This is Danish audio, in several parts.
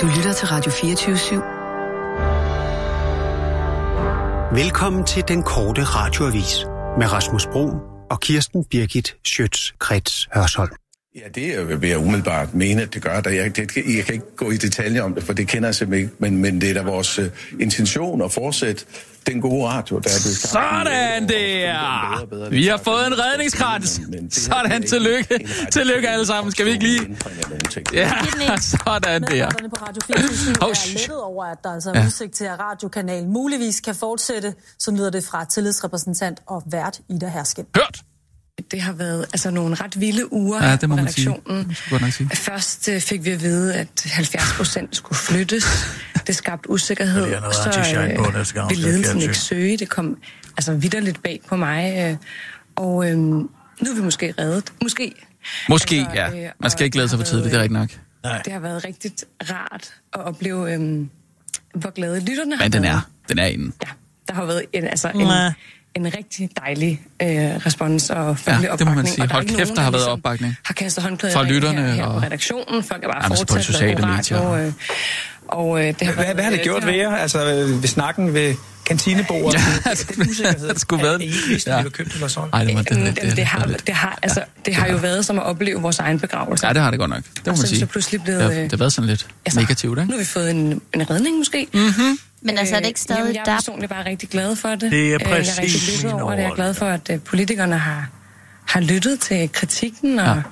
Du lytter til Radio 24 /7. Velkommen til den korte radioavis med Rasmus Bro og Kirsten Birgit Schøtz-Krets Hørsholm. Ja, det vil jeg umiddelbart mene, at det gør. Der. Jeg, det, jeg kan ikke gå i detaljer om det, for det kender jeg simpelthen ikke, men, men det er da vores uh, intention at fortsætte den gode radio, der er blevet Sådan der! Vi har fået en redningskrans. Sådan, tillykke. Tillykke alle sammen. Skal vi ikke lige... Ja, sådan der. på Radio 24 er lettet over, at der altså er udsigt til, at radiokanalen muligvis kan fortsætte. Så lyder det fra tillidsrepræsentant og vært Ida Hersken. Hørt! Det har været altså, nogle ret vilde uger ja, det må på man redaktionen. Sige. sige. Først uh, fik vi at vide, at 70 procent skulle flyttes. Det skabte usikkerhed. Ja, så uh, ville ledelsen ikke søge. Det kom altså vidderligt bag på mig. Uh, og uh, nu er vi måske reddet. Måske. Måske, altså, ja. Man skal ikke glæde sig for tidligt, det er rigtigt nok. Nej. Det har været rigtig rart at opleve, um, hvor glade lytterne har Men den er, den er inde. Ja, der har været en, altså en, en rigtig dejlig øh, respons og ja, opbakning. det må man sige. Og Hold kæft, nogen, der har været ligesom opbakning. Har kastet håndklæder Fra lytterne her, her og... på redaktionen. Folk er bare Jamen, fortsat på sociale medier. øh, og, øh, det har hvad, været, hvad har det gjort ved jer? Altså ved snakken ved kantinebordet? Ja, det, det skulle være. I ikke vidste, at vi var købt eller sådan? Ej, det, var, det, det, det, det, har, det, har, altså, det har jo været som at opleve vores egen begravelse. Ja, det har det godt nok. Det må man så, sige. Så pludselig blevet, ja, det har været sådan lidt altså, negativt, ikke? Nu har vi fået en, en redning måske. Mm-hmm. Men altså, er det ikke stadig Jamen, jeg er personligt bare rigtig glad for det. Det er Øh, Jeg er rigtig præcis lyttet mine over det. Jeg er glad for, at øh, politikerne har, har lyttet til kritikken, og Ja.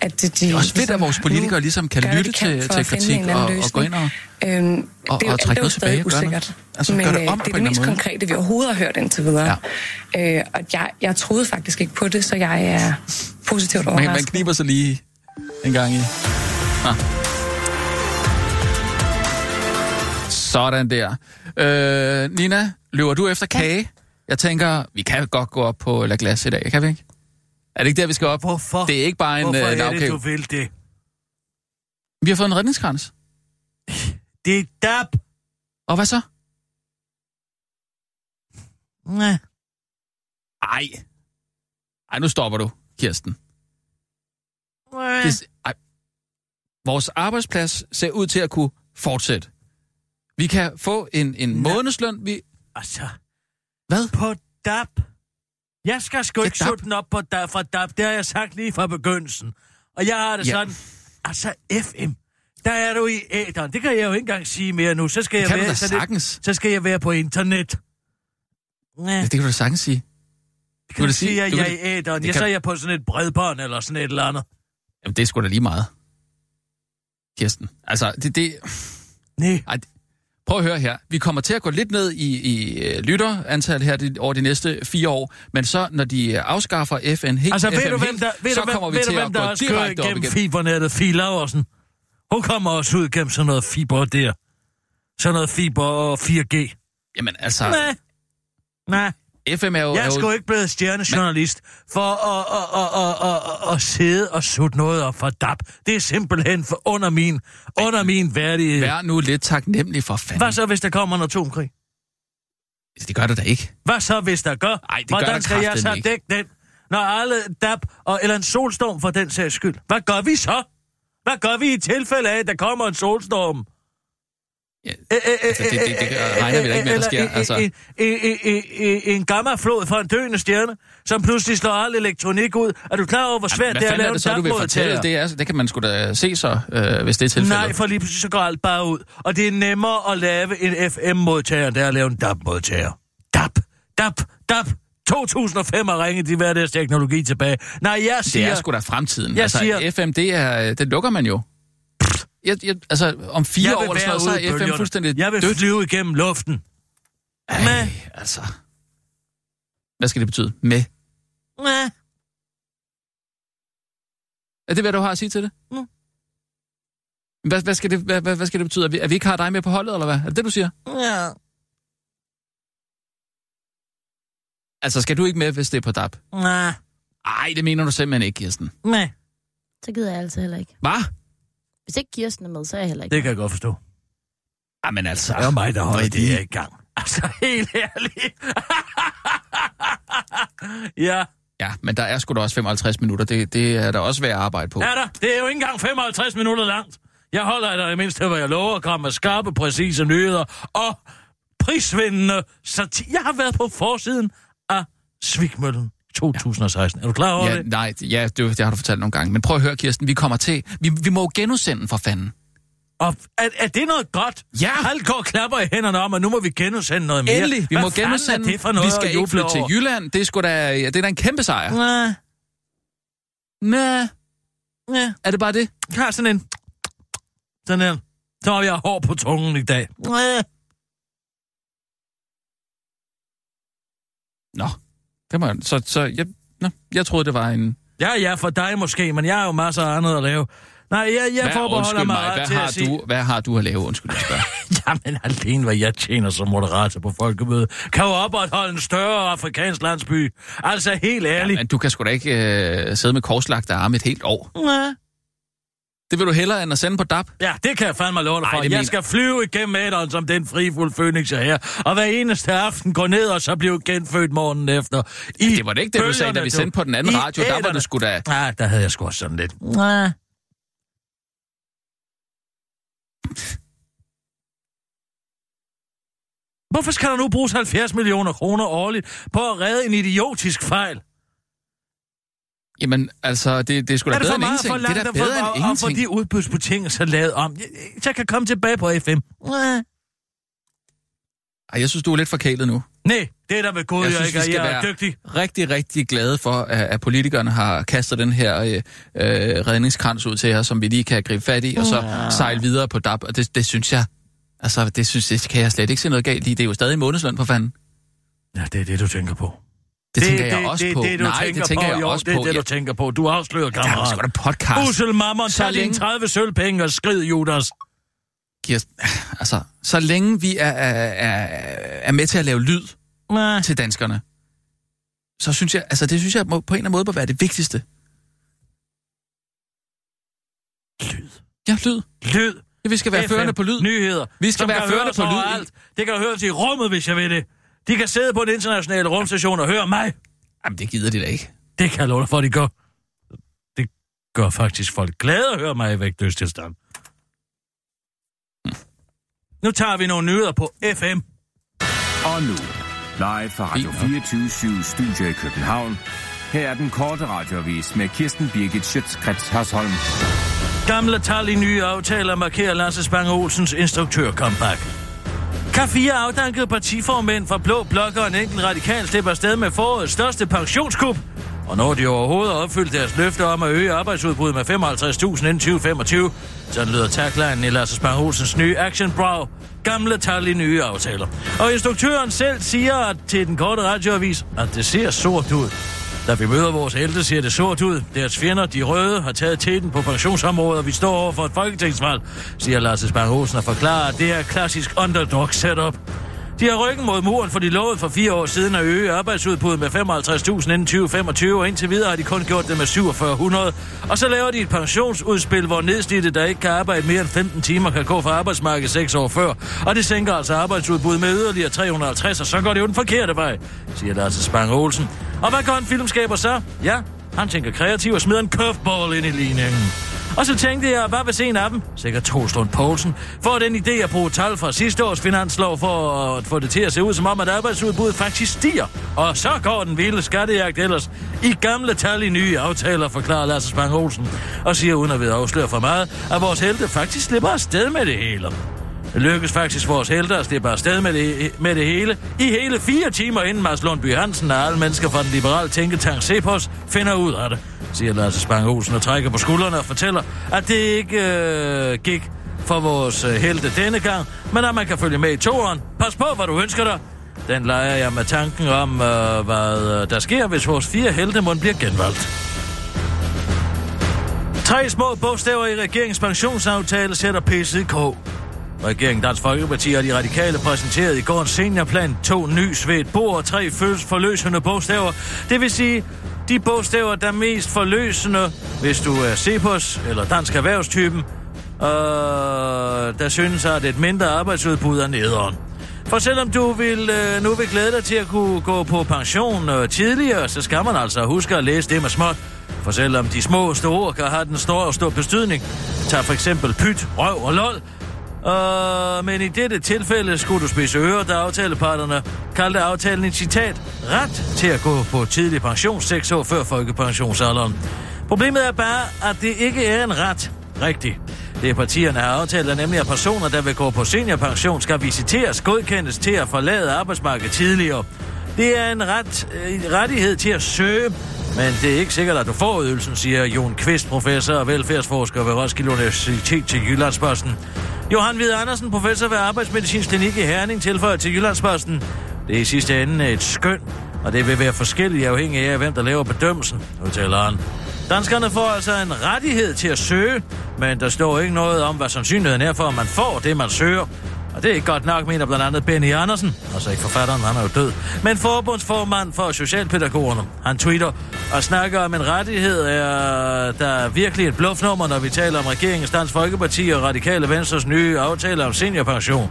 At de, de Det er også fedt, ligesom at vores politikere ligesom kan lytte kan til, til kritik og, og gå ind og, Øhm, og, det, og trække er noget tilbage. Gøre noget. Altså, men gør det øh, om det er det mest måde. konkrete, vi overhovedet har hørt indtil videre. Ja. Øh, og jeg, jeg troede faktisk ikke på det, så jeg er positivt Man, man overrasket. kniber sig lige en gang i. Ah. Sådan der. Øh, Nina, løber du efter kage? Jeg tænker, vi kan godt gå op på La Glace i dag, kan vi ikke? Er det ikke der, vi skal op? Hvorfor? Det er ikke bare en Hvorfor uh, er det, lavkage. du vil det? Vi har fået en redningskrans. Det er dab. Og hvad så? Nej. Ej. Ej, nu stopper du, Kirsten. Det, ej. Vores arbejdsplads ser ud til at kunne fortsætte. Vi kan få en, en månedsløn. Vi... Altså, Hvad? på dab. Jeg skal sgu Ja, ikke sutte den op på dab, for dab. Det har jeg sagt lige fra begyndelsen. Og jeg har det Ja. sådan, altså FM, der er du i æderen. Det kan jeg jo ikke engang sige mere nu. Så skal, Det jeg være, da så, det, så skal jeg være på internet. Ja, Ja, det kan du da sagtens sige. kan du du sige- at jeg er i æderen. det Jeg kan- så er jeg på sådan et bredbånd eller sådan et eller andet. Jamen, det er sgu da lige meget. Kirsten. Altså, det... det... Nej. Ej, det- prøv at høre her. Vi kommer til at gå lidt ned i, i øh, lytterantal her de, over de næste fire år, men så, når de øh, afskaffer FN helt, Altså, ved FM du, hvem der, ved så du, kommer vi ved du, til hvem at der gå direkte op igen. fibernettet? Fie Laversen. Hun kommer også ud gennem sådan noget fiber der. Sådan noget fiber og 4G. Jamen, altså, Nej. Nej. FM er jo... Jeg er sgu ikke blevet stjernejournalist for at, at, at, at, at, at sidde og sutte noget op for DAP. Det er simpelthen for under min, under min værdighed. Vær nu lidt taknemmelig for fanden. Hvad så, hvis der kommer en atomkrig? Det gør det da ikke. Hvad så, hvis der gør? Ej, det gør Hvordan der skal jeg så dække den? Når alle DAP, og, eller en solstorm for den sags skyld. Hvad gør vi så? Hvad gør vi i tilfælde af, at der kommer en solstorm? Ja, altså, det, det, det regner vi da ikke med, der sker. Altså, En, en, en, en, gammaflod fra en døende stjerne, som pludselig slår al elektronik ud. Er du klar over, hvor svært hvad det er at er lave en det så, du vil fortælle? Det, er, det kan man sgu da se så, øh, hvis det er tilfældet. Nej, for lige pludselig så går alt bare ud. Og det er nemmere at lave en FM-modtager, end det er at lave en DAP-modtager. DAP, DAP, DAP. 2005 har ringet de hver deres teknologi tilbage. Nej, jeg Det siger... er sgu da fremtiden. Jeg altså, siger- FM, det, er, det lukker man jo. Jeg, jeg, altså, om fire jeg år vil eller sådan noget, så er FM fuldstændig Jeg vil dødt. flyve igennem luften. Ej, Med. altså. Hvad skal det betyde? Med. Næh. Er det, hvad du har at sige til det? Mm. Hvad, hvad, skal det, hvad, hvad, hvad skal det betyde? At vi, at vi ikke har dig med på holdet, eller hvad? Er det det, du siger? Ja. Altså, skal du ikke med, hvis det er på DAP? Nej. Nej, det mener du simpelthen ikke, Kirsten. Nej. Så gider jeg altså heller ikke. Hvad? Hvis ikke Kirsten er med, så er jeg heller ikke Det kan jeg godt forstå. Jamen altså... Det er mig, der holder er det her i gang. Altså, helt ærligt. ja. Ja, men der er sgu da også 55 minutter. Det, det er der også værd at arbejde på. Er der? Det er jo ikke engang 55 minutter langt. Jeg holder dig i mindste, hvad jeg lover at komme med skarpe, præcise nyheder og prisvindende sati- Jeg har været på forsiden af Svigmøllen 2016. Er du klar over Ja, det? nej, ja, det, det har du fortalt nogle gange. Men prøv at høre, Kirsten, vi kommer til... Vi, vi må jo genudsende for fanden. Og er, er det noget godt? Ja. Og klapper i hænderne om, at nu må vi genudsende noget mere. Endelig, vi Hvad må genudsende. Det for noget vi skal ikke flytte til? Jylland. Det er sgu da, ja, det er da en kæmpe sejr. Næh, ja. er det bare det? Jeg har sådan en... Sådan en. Så har jeg hår på tungen i dag. Nej. Nå, det må jeg, så, så jeg, nå, jeg troede, det var en... Ja, ja, for dig måske, men jeg har jo masser af andet at lave. Nej, jeg, jeg Hvad, forbeholder mig, mig, hvad til har, at sige... du, hvad har du at lave? Undskyld, jeg spørger. Jamen, alene hvad jeg tjener som moderator på folkemødet, kan jo opretholde en større afrikansk landsby. Altså, helt ærligt. Men du kan sgu da ikke øh, sidde med korslagte arme et helt år. Ja. Det vil du hellere end at sende på DAP? Ja, det kan jeg fandme love dig Ej, for. det Jeg mener- skal flyve igennem æderen som den frifuld fønix jeg er. Og hver eneste aften gå ned og så blive genfødt morgenen efter. I Det var det ikke det, du sagde, da vi sendte på den anden I radio. Der var æderne. det sgu da... Ja, der havde jeg sgu også sådan lidt. Ja. Hvorfor skal der nu bruges 70 millioner kroner årligt på at redde en idiotisk fejl? Jamen, altså, det, det er sgu da det bedre for end meget ingenting. for Det er da bedre end at få ingenting. de udbudsbetingelser lavet om? Jeg, jeg kan komme tilbage på FM. Ja. Ej, jeg synes, du er lidt forkælet nu. Nej, det er der ved Gud, jeg, Jeg jeg synes, vi ikke skal Jeg er være- dygtig. Rigtig, rigtig glade for, at, at politikerne har kastet den her øh, øh, redningskrans ud til os, som vi lige kan gribe fat i, og så sejle videre på DAP. Og det, det synes jeg... Altså, det synes det kan jeg slet ikke se noget galt i. Det er jo stadig månedsløn for fanden. Ja, det er det, du tænker på. Det, tænker jeg det, også det, på. Det, du Nej, tænker det tænker på. jeg jo, også det er på. det, du Ja, tænker på. Du afslører, der er kammerat. sgu da podcast. Usel mammon, tag dine længe- 30 sølvpenge og skrid, Judas. Kirsten, altså, så længe vi er, er, er, er med til at lave lyd Nej. til danskerne, så synes jeg, altså det synes jeg må, på en eller anden måde må være det vigtigste. Lyd. Ja, lyd. Lyd. Ja, vi skal være FM, førende på lyd. Nyheder. Vi skal som være førende på lyd. overalt. Det kan høres i rummet, hvis jeg vil det. De kan sidde på den internationale rumstation og høre mig. Jamen, det gider de da ikke. Det kan jeg love dig for, de gør. Det gør faktisk folk glade at høre mig i vægtløstilstand. Nu tager vi nogle nyheder på FM. Og nu, live fra Radio 24 Studio i København. Her er den korte radiovis med Kirsten Birgit Schøtzgrads Hasholm. Gamle tal i nye aftaler markerer Lasse Spang Olsens instruktør-comeback. Kan fire afdankede partiformænd fra Blå Blok og en enkelt radikal slippe afsted med forårets største pensionskup? Og når de overhovedet har opfyldt deres løfte om at øge arbejdsudbuddet med 55.000 inden 2025, sådan lyder taglinen i Lasse Spang Olsens nye Action Brow. Gamle tal i nye aftaler. Og instruktøren selv siger til den korte radioavis, at det ser sort ud. Da vi møder vores helte, ser det sort ud. Deres fjender, de røde, har taget teten på pensionsområdet, og vi står over for et folketingsvalg, siger Lars Spang Olsen og forklarer, at det er klassisk underdog setup. De har ryggen mod muren, for de lovede for fire år siden at øge arbejdsudbuddet med 55.000 inden 2025, og indtil videre har de kun gjort det med 4700. Og så laver de et pensionsudspil, hvor nedslidte, der ikke kan arbejde mere end 15 timer, kan gå fra arbejdsmarkedet 6 år før. Og det sænker altså arbejdsudbuddet med yderligere 350, og så går det jo den forkerte vej, siger Lars Spang Olsen. Og hvad gør en filmskaber så? Ja, han tænker kreativ og smider en curveball ind i ligningen. Og så tænkte jeg, hvad hvis en af dem, sikkert Trostrund Poulsen, får den idé at bruge tal fra sidste års finanslov for at få det til at se ud som om, at arbejdsudbuddet faktisk stiger. Og så går den vilde skattejagt ellers i gamle tal i nye aftaler, forklarer Lasse Spang Olsen, og siger uden at ved afsløre for meget, at vores helte faktisk slipper afsted med det hele. Det lykkes faktisk vores helte at slippe afsted med det, med det hele. I hele fire timer inden Mads Lundby Hansen og alle mennesker fra den liberale tænketank Cepos finder ud af det, siger Lasse Spang Olsen og trækker på skuldrene og fortæller, at det ikke øh, gik for vores øh, helte denne gang, men at man kan følge med i toeren. Pas på, hvad du ønsker dig. Den leger jeg med tanken om, øh, hvad øh, der sker, hvis vores fire helte må bliver genvalgt. Tre små bogstaver i regeringens pensionsaftale sætter PC i kog. Regeringen Dansk Folkeparti og de radikale præsenterede i går en seniorplan, to ny svedt bord og tre forløsende bogstaver. Det vil sige, de bogstaver, der er mest forløsende, hvis du er Cepos eller dansk erhvervstypen, og der synes at et mindre arbejdsudbud er nederen. For selvom du vil, øh, nu vil glæde dig til at kunne gå på pension øh, tidligere, så skal man altså huske at læse det med småt. For selvom de små og store kan have den store og stor bestydning, tag for eksempel pyt, røv og lol, Uh, men i dette tilfælde skulle du spise ører, da aftaleparterne kaldte aftalen en citat ret til at gå på tidlig pension 6 år før folkepensionsalderen. Problemet er bare, at det ikke er en ret. Rigtigt. Det partierne har aftalt er nemlig, at personer, der vil gå på seniorpension, skal visiteres, godkendes til at forlade arbejdsmarkedet tidligere. Det er en ret, øh, rettighed til at søge, men det er ikke sikkert, at du får ydelsen, siger Jon Kvist, professor og velfærdsforsker ved Roskilde Universitet til Jyllandsposten. Johan Hvide Andersen, professor ved Arbejdsmedicinsk Klinik i Herning, tilføjer til Jyllandsposten. Det er i sidste ende et skøn, og det vil være forskelligt afhængig af, hvem der laver bedømmelsen, udtaler han. Danskerne får altså en rettighed til at søge, men der står ikke noget om, hvad sandsynligheden er for, at man får det, man søger. Og det er ikke godt nok, mener blandt andet Benny Andersen, altså ikke forfatteren, han er jo død, men forbundsformand for Socialpædagogerne. Han tweeter og snakker om en rettighed, er der virkelig et bluffnummer, når vi taler om regeringens Dansk Folkeparti og Radikale Venstres nye aftale om seniorpension.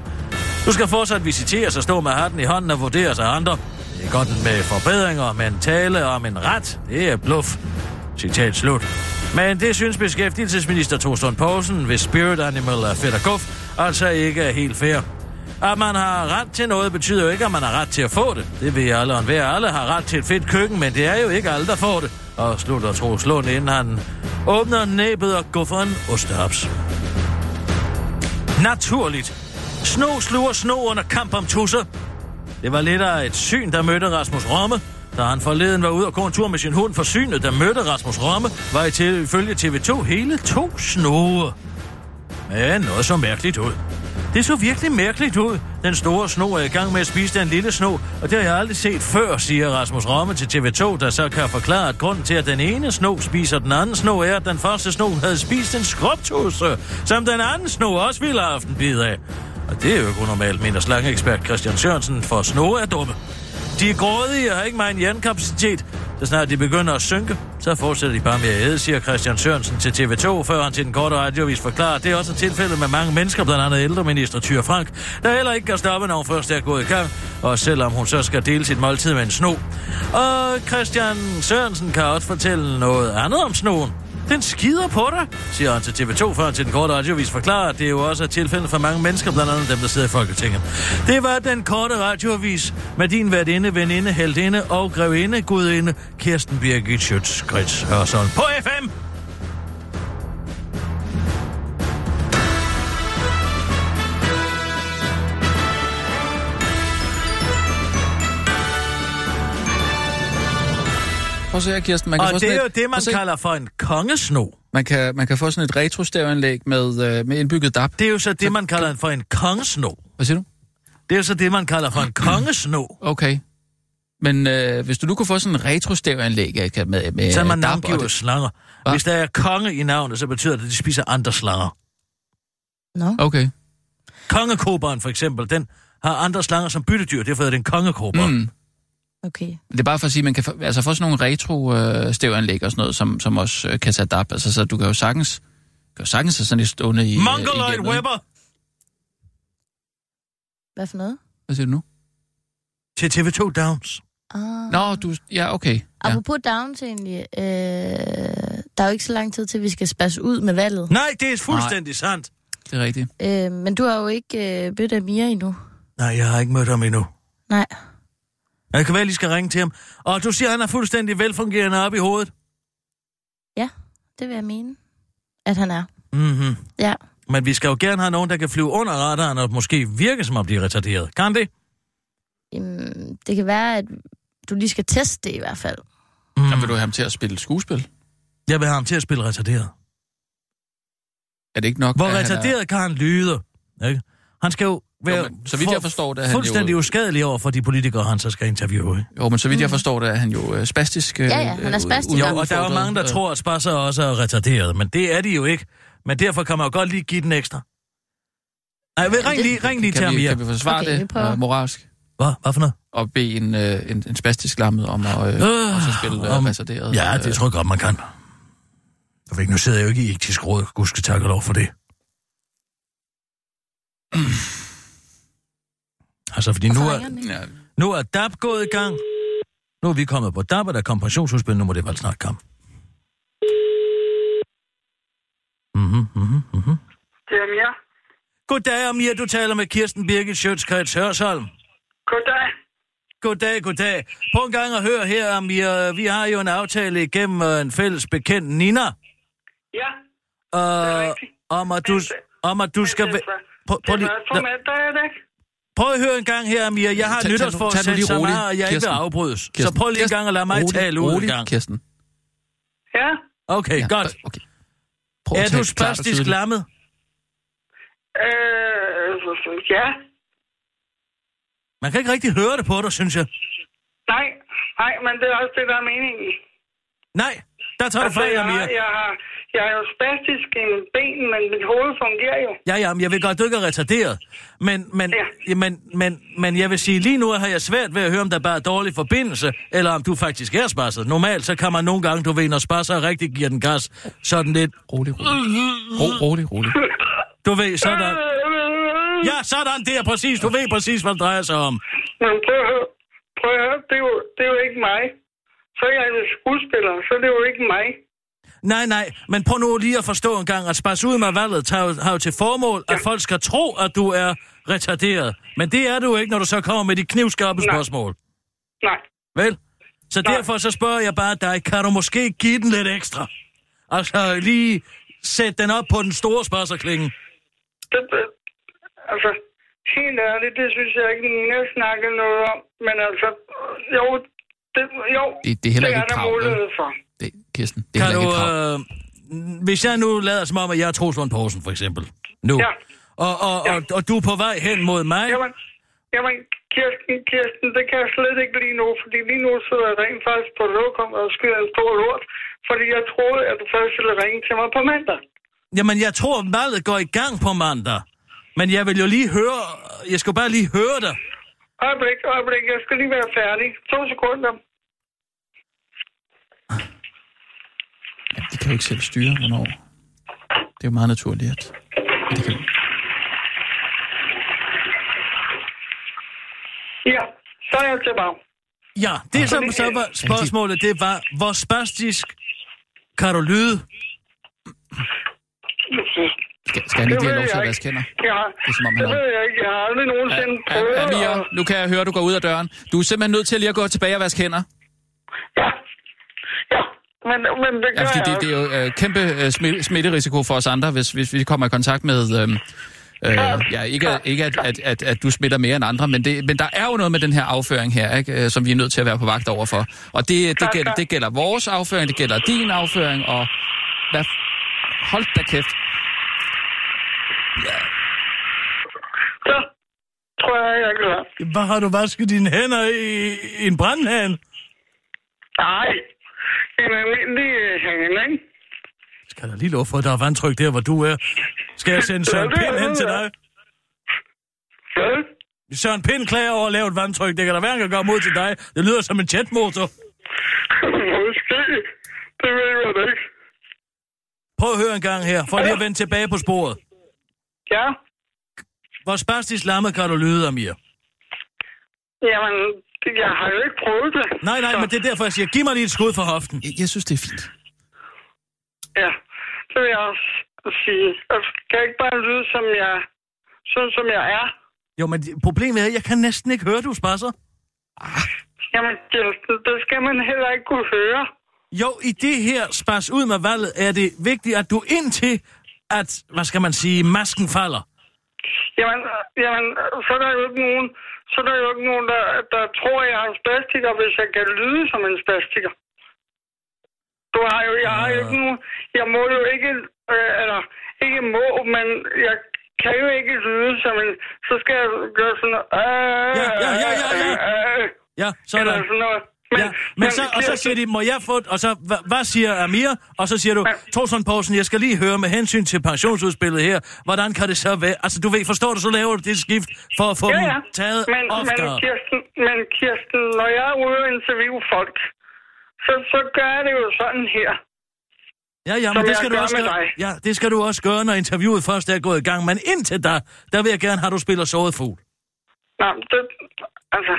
Du skal fortsat visiteres og stå med hatten i hånden og vurderes af andre. Det er godt med forbedringer, men tale om en ret, det er bluff. Citat slut. Men det synes beskæftigelsesminister Torsten Poulsen, hvis Spirit Animal er fedt og guf, altså ikke er helt fair. At man har ret til noget, betyder jo ikke, at man har ret til at få det. Det ved alle og enhver. Alle har ret til et fedt køkken, men det er jo ikke alle, der får det. Og slutter tro Lund, inden han åbner næbet og går for en ostehaps. Naturligt. Sno sluger sno under kamp om tusser. Det var lidt af et syn, der mødte Rasmus Romme, da han forleden var ude og gå en tur med sin hund for synet, der mødte Rasmus Romme, var i til, ifølge TV2 hele to snore. Men noget så mærkeligt ud. Det så virkelig mærkeligt ud. Den store sno er i gang med at spise den lille sno, og det har jeg aldrig set før, siger Rasmus Romme til TV2, der så kan forklare, at grunden til, at den ene sno spiser den anden sno, er, at den første sno havde spist en skrubtusse, som den anden sno også ville have haft en bid af. Og det er jo ikke unormalt, mener slangeekspert Christian Sørensen, for sno er dumme. De er grådige og har ikke meget hjernekapacitet. Så snart de begynder at synke, så fortsætter de bare med at æde, siger Christian Sørensen til TV2, før han til den korte radiovis forklarer. Det er også tilfældet med mange mennesker, blandt andet ældreminister Tyr Frank, der heller ikke kan stoppe, når hun først er gået i gang, og selvom hun så skal dele sit måltid med en sno. Og Christian Sørensen kan også fortælle noget andet om snoen. Den skider på dig, siger han til TV2, før han til den korte radiovis forklarer, at det jo også er tilfældet for mange mennesker, blandt andet dem, der sidder i Folketinget. Det var den korte radiovis med din værtinde, veninde, heldinde og grevinde, gudinde, Kirsten Birgit Schøtz-Krets Hørsholm på FM. Prøv at se her, Kirsten. Man kan Og få det er jo et, det, man kalder for en kongesno. Man kan, man kan få sådan et retro-stereoanlæg med, øh, med indbygget DAP. Det er jo så det, man kalder for en kongesno. Hvad siger du? Det er jo så det, man kalder for en kongesno. Okay. Men øh, hvis du nu kunne få sådan en retro-stereoanlæg øh, med, med Så man og navngiver det- slanger. Hva? Hvis der er konge i navnet, så betyder det, at de spiser andre slanger. Nå. Okay. Kongekoberen for eksempel, den har andre slanger som byttedyr, derfor er det en kongekober. Mm. Okay. Det er bare for at sige, at man kan få, altså få sådan nogle retro-stereoanlæg og sådan noget, som, som også øh, kan tage DAP. Altså, så du kan jo sagtens, kan jo sagtens have sådan et stående i... øh, Mongoloid? Webber Hvad for noget? Hvad siger du nu? til TV2 Downs. Ah. Nå, du... Ja, okay. Ja. Apropos Downs egentlig, øh, der er jo ikke så lang tid til, vi skal spasse ud med valget. Nej, det er fuldstændig Nej. sandt. Det er rigtigt. Øh, men du har jo ikke øh, mødt Amir endnu. Nej, jeg har ikke mødt ham endnu. Nej. Jeg kan være, at lige skal ringe til ham. Og du siger, at han er fuldstændig velfungerende op i hovedet. Ja, det vil jeg mene, at han er. Mm-hmm. Ja. Men vi skal jo gerne have nogen, der kan flyve under radaren og måske virke, som om de er retarderet. Kan det? Jamen, det kan være, at du lige skal teste det i hvert fald. Mm. Mm. vil du have ham til at spille skuespil? Jeg vil have ham til at spille retarderet. Er det ikke nok? Hvor at han er- retarderet kan han lyde. Ikke? Han skal jo være Jo, men så vidt jeg forstår det, er han fuldstændig jo- uskadelig over for de politikere, han så skal interviewe. Jo, men så vidt jeg forstår det, er han jo øh, spastisk. Øh, Ja, ja, han er øh, spastisk. Jo, og der er jo mange, der øh, tror, at spasser også er retarderet, men det er de jo ikke. Men derfor kan man jo godt lige give den ekstra. Nej, ring det- lige, ring lige til Kan ham vi, her. kan vi forsvare Okay, det øh, moralsk? Hvad? Hvad for noget? Og bede en, øh, en, en spastisk lammet om at øh, Øh, også spille øh, om- retarderet? Ja, øh, det tror jeg godt, man kan. Jeg ved ikke, nu sidder jeg jo ikke i etisk råd, gud skal takke lov for det. Altså, fordi nu er, Ja, nu er DAP gået i gang. Nu er vi kommet på DAP, og der kom pensionsudspil, nu må det vel snart komme. mhm, mhm. Det er Mia. Goddag, Amir. Du taler med Kirsten Birgit Sjøtskreds Hørsholm. Goddag. Goddag, goddag. Prøv en gang at høre her, Amir. Vi har jo en aftale igennem øh, en fælles bekendt, Nina. Ja, Øh, om at du, om at du skal... det var- Prøv, prøv, det lige, var for mandag, er det ikke? prøv at høre en gang her, Amir. Jeg har nytårsforsæt, roligt, er, og jeg ikke vil afbrydes. Så prøv lige en gang at lade mig tale ud en gang. Kirsten. Ja. Okay, godt. Er du spastisk lammet? Øh, ja. Man kan ikke rigtig høre det på dig, synes jeg. Nej, nej, men det er også det, der er meningen. Nej, der tager du Altså, fejl, jeg, Amir. jeg, har, jeg er jo spastisk i mine ben, men mit hoved fungerer jo. Ja, ja, men jeg ved godt, du ikke er retarderet. Men, men, ja. men, men, men jeg vil sige, lige nu har jeg svært ved at høre, om der bare er dårlig forbindelse, eller om du faktisk er spasset. Normalt, så kan man nogle gange, du ved, når spasser rigtig giver den gas, sådan lidt... Rolig, rolig. Ro, rolig, rolig. Du ved, sådan... Ja, sådan der, præcis. Du ved præcis, hvad det drejer sig om. Men prøv at høre, prøv at høre det, er jo, det er jo ikke mig. Så er jeg jo skuespiller, så det er jo ikke mig. Nej, nej, men prøv nu lige at forstå en gang, at spas ud med valget tager, jo- har jo til formål, at folk skal tro, at du er retarderet. Men det er du ikke, når du så kommer med de knivskarpe spørgsmål. Nej. Vel? Så derfor så spørger jeg bare dig, kan du måske give den lidt ekstra? Altså lige sætte den op på den store spørgerklinge. Det, det, altså, helt ærligt, det synes jeg ikke, Nina snakkede noget om. Men altså, jo, det, jo, Det, det er heller det ikke er et der krav. mulighed for. Kirsten, det er Kan du, krav. øh, hvis jeg nu lader som om, at jeg er Troels Lund Poulsen, for eksempel, nu, Ja. og, og, og, og du er på vej hen mod mig, Jamen, jamen Kirsten, Kirsten, det kan jeg slet ikke lige nu, fordi lige nu sidder jeg rent faktisk på lokum og skyder en stor lort, fordi jeg troede, at du først ville ringe til mig på mandag. Jamen, jeg tror, at valget går i gang på mandag. Men jeg vil jo lige høre... Jeg skal bare lige høre dig. Øjeblik, øjeblik, jeg skal lige være færdig. To sekunder. De kan ikke selv styre, hvornår. Det er jo meget naturligt, at... at de kan... Ja, så er jeg tilbage. Ja, det så som så var spørgsmålet, det var, hvor spastisk kan du lyde? Skal, skal han ikke have lov til at vaske hænder? Ja, Det er som om, han det ved jeg ikke. Jeg har aldrig nogensinde prøvet. Amir, at- nu kan jeg høre, at du går ud af døren. Du er simpelthen nødt til lige at gå tilbage og vaske hænder. Ja, ja, men, men det Ja, gør fordi jeg det, det er jo øh, kæmpe øh, smi- smitterisiko for os andre, hvis, hvis vi kommer i kontakt med... Øh, øh, ja, ikke, ikke at, at, at, at du smitter mere end andre, men, det, men der er jo noget med den her afføring her, ikke, øh, som vi er nødt til at være på vagt overfor. Og det, det, gælder, det gælder vores afføring, det gælder din afføring, og... Hvad, hold da kæft. Så tror jeg, jeg er klar. Hvad har du vasket dine hænder i, i en brandhane? Nej, en almindelig øh, hane, ikke? Skal der lige lov for, at der er vandtryk der, hvor du er? Skal jeg sende Søren Pind hen til dig? Hvad? Søren Pind klager over at lave et vandtryk. Det kan der være, han kan gøre mod til dig. Det lyder som en jetmotor. Måske. Det ved jeg da ikke. Prøv at høre en gang her, for lige at vende tilbage på sporet. Ja, Hvor spastisk lammet kan du lyde, Amir? jamen, jeg har jo ikke prøvet det. Nej, nej, Så- men det er derfor, jeg siger, giv mig lige et skud for hoften. Jeg, jeg synes, det er fint. Ja, det vil jeg også sige. Jeg kan ikke bare lyde, som jeg, sådan som jeg er. Jo, men problemet er, at jeg kan næsten ikke høre, du spasser. Jamen, det, det skal man heller ikke kunne høre. Jo, i det her spas ud med valget, er det vigtigt, at du indtil, at, hvad skal man sige, masken falder. Jamen, jamen, så er der jo ikke nogen, så er der jo ikke nogen, der, der tror, jeg er en spastiker, hvis jeg kan lyde som en spastiker. Du har jo, jeg har jo ikke nogen, jeg må jo ikke, øh, eller ikke må, men jeg kan jo ikke lyde som en, så skal jeg gøre sådan noget, øh, Ja, ja, ja, ja, ja. øh, øh, Ja, sådan. eller sådan noget. Men, ja, men så, og så siger de, må jeg få... Og så, hvad, hvad siger Amir? Og så siger du, Torsson Poulsen, jeg skal lige høre med hensyn til pensionsudspillet her, hvordan kan det så være? Altså, du ved, forstår du, så laver du det skift for at få ja, dem ja. taget men, men. Kirsten, men Kirsten, når jeg er ude og interviewe folk, så, så gør jeg det jo sådan her. Ja, ja, men det skal, du også gøre, ja, det skal du også gøre, når interviewet først er gået i gang. Men indtil da, der vil jeg gerne have, at du spiller såret fugl. Nå, det, altså,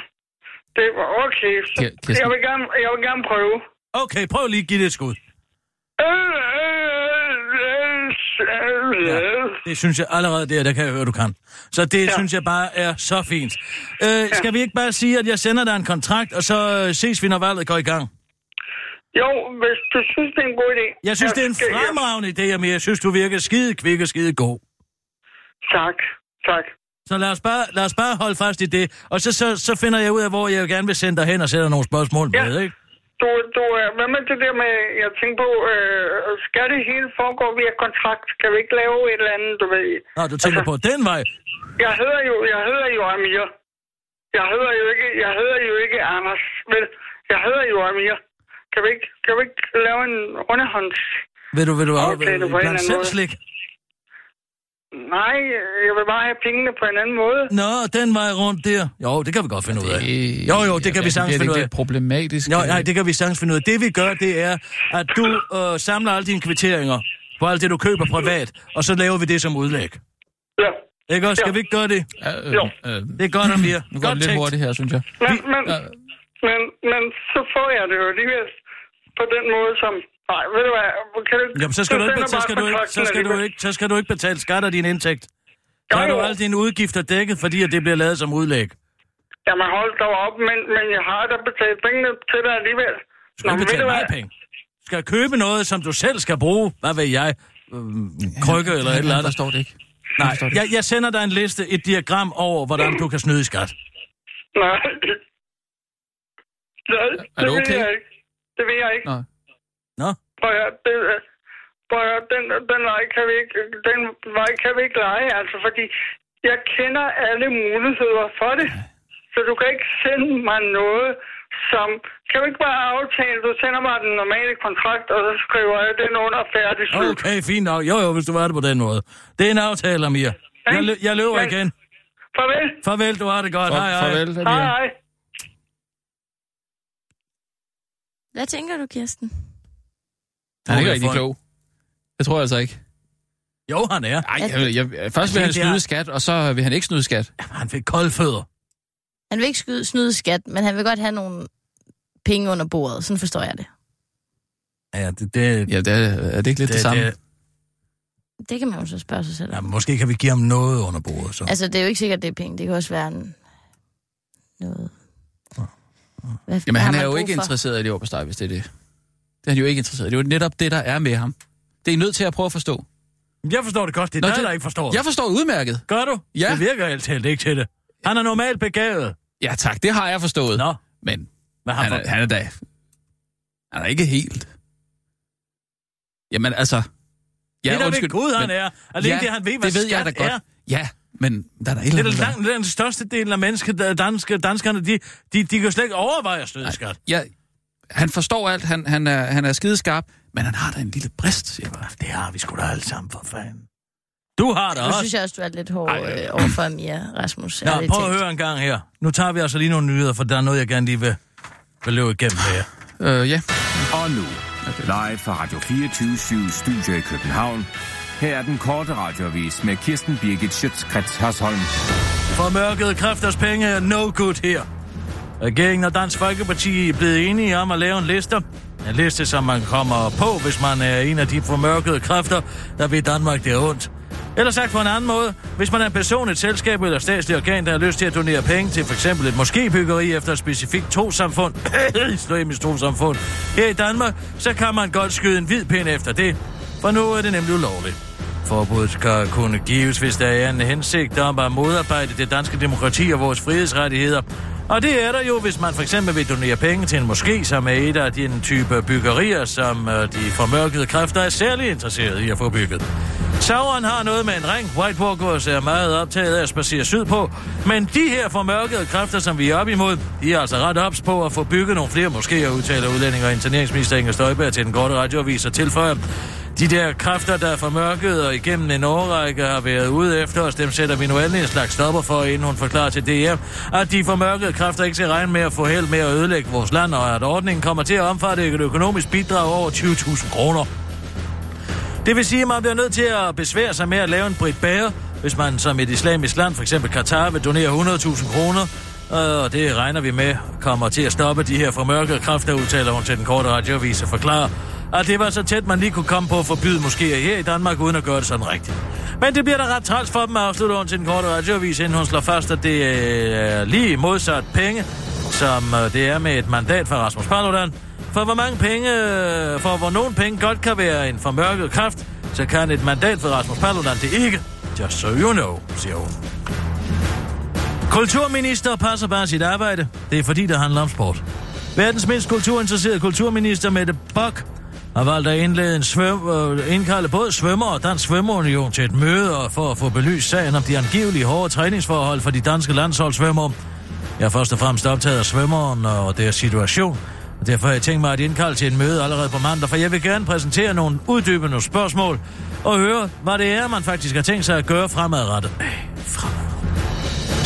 det var okay. Så, Kir- Kirsten. jeg, vil gerne, jeg vil gerne prøve. Okay, prøv lige at give det et skud. Øh, øh, øh, Ja, det synes jeg allerede der, der kan jeg høre, du kan. Så det ja. synes jeg bare er så fint. Øh, ja. Skal vi ikke bare sige, at jeg sender dig en kontrakt, og så ses vi, når valget går i gang? Jo, hvis du synes, det er en god idé. Jeg synes, det er en fremragende idé, men jeg synes, du virker skide kvik og skide god. Tak, tak. Så lad os bare, lad os bare holde fast i det, og så, så, så finder jeg ud af, hvor jeg gerne vil sende dig hen og sætte nogle spørgsmål ja. med, ikke? Du, du, øh, hvad med det der med, jeg tænker på, øh, skal det hele foregå via kontrakt? Kan vi ikke lave et eller andet, du ved? Nå, du tænker altså, på den vej? Jeg hedder jo, jeg hedder jo Amir. Jeg hedder jo ikke, jeg hedder jo ikke Anders, vel? Jeg hedder jo Amir. Kan vi ikke, kan vi ikke lave en underhånds... Vil du, vil du aftale på en eller anden måde? slik? Nej, jeg vil bare have pengene på en anden måde. Nå, den vej rundt der. Jo, det kan vi godt finde ud af. Jo, jo, det kan vi sagtens finde ud af. Det er problematisk. Jo, nej, det kan vi sagtens finde ud af. Det vi gør, det er, at du øh, samler alle dine kvitteringer på alt det, du køber privat, og så laver vi det som udlæg. Ja. Ikke også? Skal ja. vi ikke gøre det? Ja, øh, jo. Øh, det er godt, Amir. Nu går det lidt hurtigt her, synes jeg. Men, men, ja. men, men så får jeg det jo alligevel på den måde, som Nej, ved du hvad, kan du, Jamen, så skal, du ikke, så, skal du ikke, så, skal du ikke, så skal du ikke betale skat af din indtægt. Så har du alle dine udgifter dækket, fordi at det bliver lavet som udlæg. Jamen hold da op, men, men jeg har da betalt pengene til dig alligevel. Du skal Nå, betale mig penge. Du skal købe noget, som du selv skal bruge. Hvad ved jeg? Øhm, krykke eller et eller andet. Der står det ikke. Nej, jeg, jeg sender dig en liste, et diagram over, hvordan du kan snyde i skat. Nej. Nej, er det okay? vil jeg ikke. Det vil jeg ikke. Nå. Nå? Prøv at, det, prøv at, den, den vej kan vi ikke, den vej kan vi ikke lege, altså, fordi jeg kender alle muligheder for det. Så du kan ikke sende mig noget, som... Kan vi ikke bare aftale, du sender mig den normale kontrakt, og så skriver jeg den under færdig slut. Okay, fint nok. Jo, jo, hvis du var det på den måde. Det er en aftale, Amir. Jeg, lø- jeg løber Men- igen. Farvel. Farvel, du har det godt. For- hej, hej. farvel, Amir. Hej, hej. Hvad tænker du, Kirsten? Han er ikke rigtig klog. Det tror jeg altså ikke. Jo, han er. Ej, jeg, jeg, først vil han er- snyde skat, og så vil han ikke snyde skat. Han fik kolde fødder. Han vil ikke skyde, snyde skat, men han vil godt have nogle penge under bordet. Sådan forstår jeg det. Ja, det, det, Ja, det er, er det ikke lidt det, det samme? Det, Det kan man jo så spørge sig selv ja, om. måske kan vi give ham noget under bordet. Så. Altså, det er jo ikke sikkert, det er penge. Det kan også være en... noget... Hvad, Jamen, han er jo ikke for? interesseret i det overbesteg, hvis det er det. Det er han jo ikke interesseret. Det er jo netop det, der er med ham. Det er I nødt til at prøve at forstå. Jeg forstår det godt. Det er Nå, dig, det- der ikke forstår Jeg det. forstår udmærket. Gør du? Ja. Det virker helt talt ikke til det. Han er normalt begavet. Ja tak, det har jeg forstået. Nå, Men har han han er, han er da... Han er ikke helt... Jamen altså... Ja, det er ved Gud, han er. Alene ja, det, han ved, hvad det ved jeg da godt. er. Ja, men der er der et Det eller er andet... da der- langt, den største del af mennesker, danske, danskerne, de, de, de kan slet ikke overveje at snyde skat. Ja, han forstår alt, han, han, er, han er skideskarp, men han har da en lille brist, siger jeg bare. Det har vi sgu da alle sammen, for fanden. Du har det Nu også. synes jeg også, du er lidt hård øh, overfor Amir, Rasmus. Nå, prøv at talt. høre en gang her. Nu tager vi altså lige nogle nyheder, for der er noget, jeg gerne lige vil, vil løbe igennem jer. Øh, ja. Og nu, live fra Radio 24 Studio i København. Her er den korte radiovis med Kirsten Birgit Schøtzgrads Hasholm. Formørkede kræfters penge er no good her. Regeringen og Dansk Folkeparti er blevet enige om at lave en liste. En liste, som man kommer på, hvis man er en af de formørkede kræfter, der vil Danmark det er ondt. Eller sagt på en anden måde, hvis man er en person, et selskab eller statslig organ, der har lyst til at donere penge til f.eks. et moskébyggeri efter et specifikt trosamfund, islamisk trosamfund, her i Danmark, så kan man godt skyde en hvid pind efter det, for nu er det nemlig ulovligt. Forbuddet skal kunne gives, hvis der er en hensigt om at modarbejde det danske demokrati og vores frihedsrettigheder. Og det er der jo, hvis man for eksempel vil donere penge til en moské, som er et af den type byggerier, som øh, de formørkede kræfter er særlig interesseret i at få bygget. Sauron har noget med en ring. White Walkers er meget optaget af at spacere sydpå. Men de her formørkede kræfter, som vi er op imod, de er altså ret ops på at få bygget nogle flere moskéer, udtaler udlænding og interneringsminister Inger Støjberg til den korte radioavis og tilføjer. De der kræfter, der er formørket og igennem en årrække har været ude efter os, dem sætter vi nu endelig en slags stopper for, inden hun forklarer til DR, at de formørkede kræfter ikke skal regne med at få held med at ødelægge vores land, og at ordningen kommer til at omfatte et økonomisk bidrag over 20.000 kroner. Det vil sige, at man bliver nødt til at besvære sig med at lave en Brit Bager, hvis man som et islamisk land, f.eks. Katar, vil donere 100.000 kroner. Øh, og det regner vi med kommer til at stoppe de her formørkede kræfter, udtaler hun til den korte radioavis og forklarer, at det var så tæt, man lige kunne komme på at forbyde moskéer her i Danmark, uden at gøre det sådan rigtigt. Men det bliver da ret træls for dem, afslutter hun til den korte radioavis, inden hun slår fast, at det er lige modsat penge, som øh, det er med et mandat fra Rasmus Paludan. For hvor mange penge, øh, for hvor nogen penge godt kan være en formørket kraft, så kan et mandat for Rasmus Paludan det ikke. Just so you know, siger hun. Kulturminister passer bare sit arbejde. Det er fordi, det handler om sport. Verdens mindst kulturinteresserede kulturminister Mette Bock har valgt at indlede en svøm, øh, indkalde både svømmer og Dansk Svømmeunion til et møde og for at få belyst sagen om de angivelige hårde træningsforhold for de danske landsholdssvømmere. Jeg er først og fremmest optaget af svømmeren og deres situation, og derfor har jeg tænkt mig at indkalde til et møde allerede på mandag, for jeg vil gerne præsentere nogle uddybende spørgsmål og høre, hvad det er, man faktisk har tænkt sig at gøre fremadrettet. Øh, fremadrettet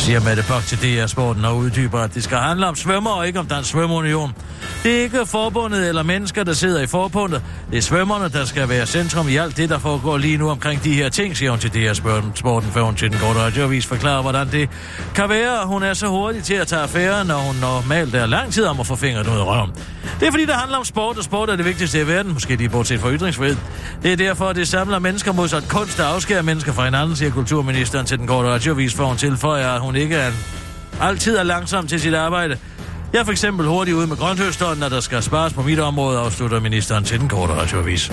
siger Mette Bock til DR Sporten og uddyber, at det skal handle om svømmer og ikke om Dansk Svømmeunion. Det er ikke forbundet eller mennesker, der sidder i forbundet. Det er svømmerne, der skal være centrum i alt det, der foregår lige nu omkring de her ting, siger hun til DR Sporten, før hun til den korte radioavis forklarer, hvordan det kan være, at hun er så hurtig til at tage affære, når hun normalt er lang tid om at få fingret ud af røven. Det er fordi, det handler om sport, og sport er det vigtigste i verden, måske lige bortset fra ytringsfrihed. Det er derfor, at det samler mennesker modsat kunst, der afskærer mennesker fra hinanden, siger kulturministeren til den korte radioavis, for hun tilføjer, at hun ikke er altid er langsom til sit arbejde. Jeg er for eksempel hurtigt ude med grønthøsteren, når der skal spares på mit område, afslutter ministeren til den korte radioavis.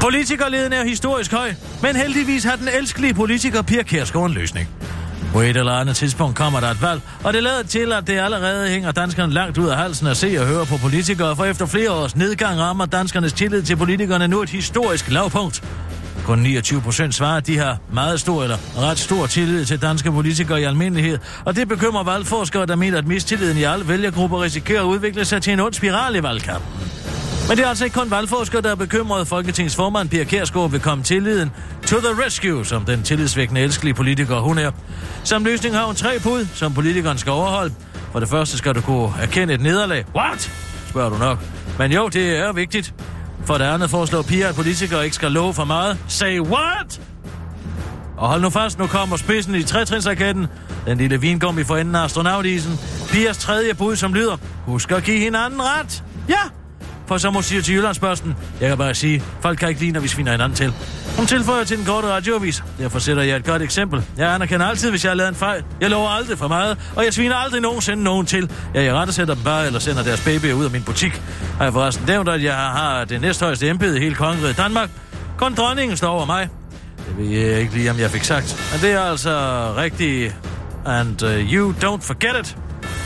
Politikerleden er historisk høj, men heldigvis har den elskelige politiker Pia Kjærsgaard en løsning. På et eller andet tidspunkt kommer der et valg, og det lader til, at det allerede hænger danskerne langt ud af halsen at se og høre på politikere, for efter flere års nedgang rammer danskernes tillid til politikerne nu et historisk lavpunkt. Kun 29 procent svarer, at de har meget stor eller ret stor tillid til danske politikere i almindelighed, og det bekymrer valgforskere, der mener, at mistilliden i alle vælgergrupper risikerer at udvikle sig til en ond spiral i valgkampen. Men det er altså ikke kun valgforskere, der er bekymret. Folketingets formand, Pia Kærsgaard, vil komme tilliden to the rescue, som den tillidsvækkende elskelige politiker hun er. Som løsning har hun tre bud, som politikeren skal overholde. For det første skal du kunne erkende et nederlag. What? Spørger du nok. Men jo, det er vigtigt. For det andet foreslår Pia, at politikere ikke skal love for meget. Say what? Og hold nu fast, nu kommer spidsen i trætrinsraketten. Den lille vingummi for enden af astronautisen. Pias tredje bud, som lyder, husk at give hinanden ret. Ja, for som hun siger til Jyllandsbørsten, jeg kan bare sige, folk kan ikke lide, når vi sviner hinanden til. Hun tilføjer til den korte radioavis. Derfor sætter jeg et godt eksempel. Jeg anerkender altid, hvis jeg har lavet en fejl. Jeg lover aldrig for meget, og jeg sviner aldrig nogensinde nogen til. Ja, jeg retter sætter dem bare, eller sender deres baby ud af min butik. Har jeg forresten nævnt, at jeg har det næsthøjeste embede i hele kongeriget Danmark. Kun dronningen står over mig. Det ved jeg ikke lige, om jeg fik sagt. Men det er altså rigtigt. And uh, you don't forget it.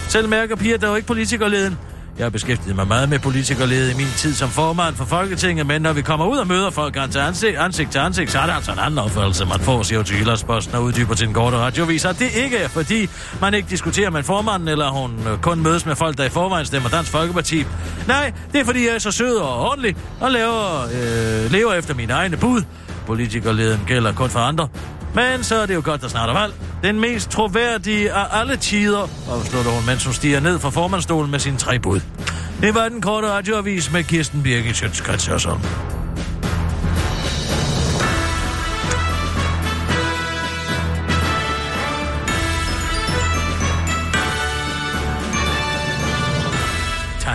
Selv mærker piger, der er jo ikke politikerleden. Jeg har beskæftiget mig meget med politikerlede i min tid som formand for Folketinget, men når vi kommer ud og møder folk til ansigt, ansigt til ansigt, så er det altså en anden opfattelse, man får, siger til Jyllandsposten og uddyber til en korte radiovis. Og det ikke er, fordi man ikke diskuterer med formanden, eller hun øh, kun mødes med folk, der i forvejen stemmer Dansk Folkeparti. Nej, det er, fordi jeg er så sød og ordentlig og laver, øh, lever efter mine egne bud. Politikerleden gælder kun for andre. Men så er det jo godt, der snart er valg. Den mest troværdige af alle tider, afslutter hun, mens hun stiger ned fra formandstolen med sine tre bud. Det var den korte radioavis med Kirsten Birgit Sjøtskrets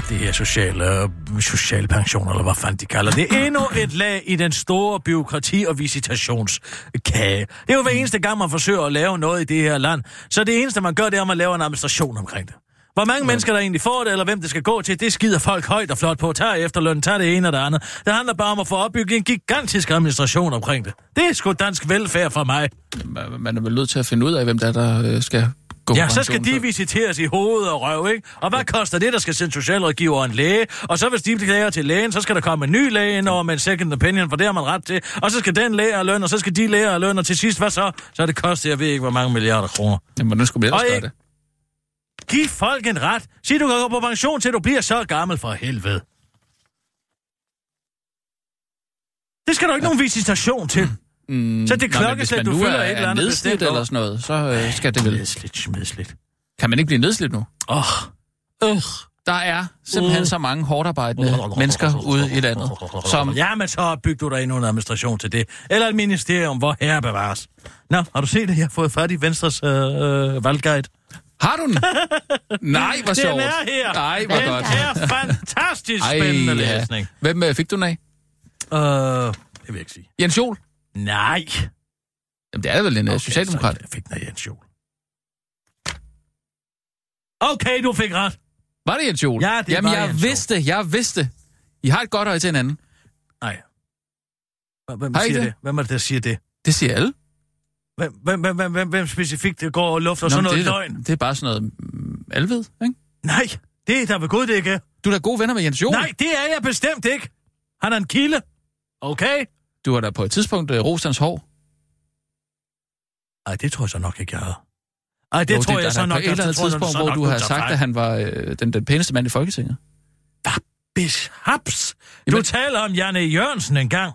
det her sociale, sociale pension, eller hvad fanden de kalder det. Endnu et lag i den store byråkrati- og visitationskage. Det er jo hver eneste gang, man forsøger at lave noget i det her land. Så det eneste, man gør, det er, at man laver en administration omkring det. Hvor mange ja. mennesker, der egentlig får det, eller hvem det skal gå til, det skider folk højt og flot på. Tag efterløn, tag det ene og det andet. Det handler bare om at få opbygget en gigantisk administration omkring det. Det er sgu dansk velfærd for mig. Man er vel nødt til at finde ud af, hvem der, der øh, skal gå Ja, så skal de visiteres i hoved og røv, ikke? Og hvad ja. koster det, der skal sende socialrådgiver en læge? Og så hvis de klager til lægen, så skal der komme en ny læge ind over med en second opinion, for det har man ret til. Og så skal den læge have løn, og så skal de læger have løn, og til sidst, hvad så? Så er det kostet, jeg ved ikke, hvor mange milliarder kroner. Jamen, hvordan skulle vi ellers gøre det? Giv folk en ret. Sig, du kan gå på pension, til du bliver så gammel for helvede. Det skal du ikke ja. nogen visitation til. Mm, så det klokkeslæt, du følger et eller andet nedslidt eller sådan noget, så øh, skal det vel... Nedslidt, nedslidt. Kan man ikke blive nedslidt nu? Åh. Oh. Uh. Der er simpelthen uh. så mange hårdt arbejdende uh. mennesker ude i landet, som... Ja, men så bygger du dig ind under administration til det. Eller et ministerium, hvor herre bevares. Nå, har du set det? Jeg har fået fat i Venstres øh, valgguide. Har du den? Nej, hvor sjovt. Den er her. Nej, hvor den godt. er fantastisk Ej, spændende ja. læsning. Hvem øh, fik du den af? Øh, jeg vil ikke sige. Jens Jol? Nej. Jamen, det er vel en okay, socialdemokrat. Så jeg fik den af Jens Jol. Okay, du fik ret. Var det Jens Jol? Ja, det Jamen, var jeg Jens vidste, jeg vidste. I har et godt øje til hinanden. Nej. Hvem Har siger det? det? Hvem er det, der siger det? Det siger alle. Hvem, hvem, hvem, hvem, hvem, specifikt går og lufter Nå, sådan noget det, løgn? Det er bare sådan noget mm, alved, ikke? Nej, det er der ved Gud, det ikke. Du er da gode venner med Jens Jol. Nej, det er jeg bestemt ikke. Han er en kilde. Okay? Du har da på et tidspunkt uh, rost hans hår. Nej, det tror jeg så nok ikke, jeg har. Ej, det Jo, tror der jeg så nok. På et eller andet det tidspunkt, hvor du har sagt, at han var øh, den, den pæneste mand i Folketinget. Bishaps. Du taler om Janne Jørgensen engang.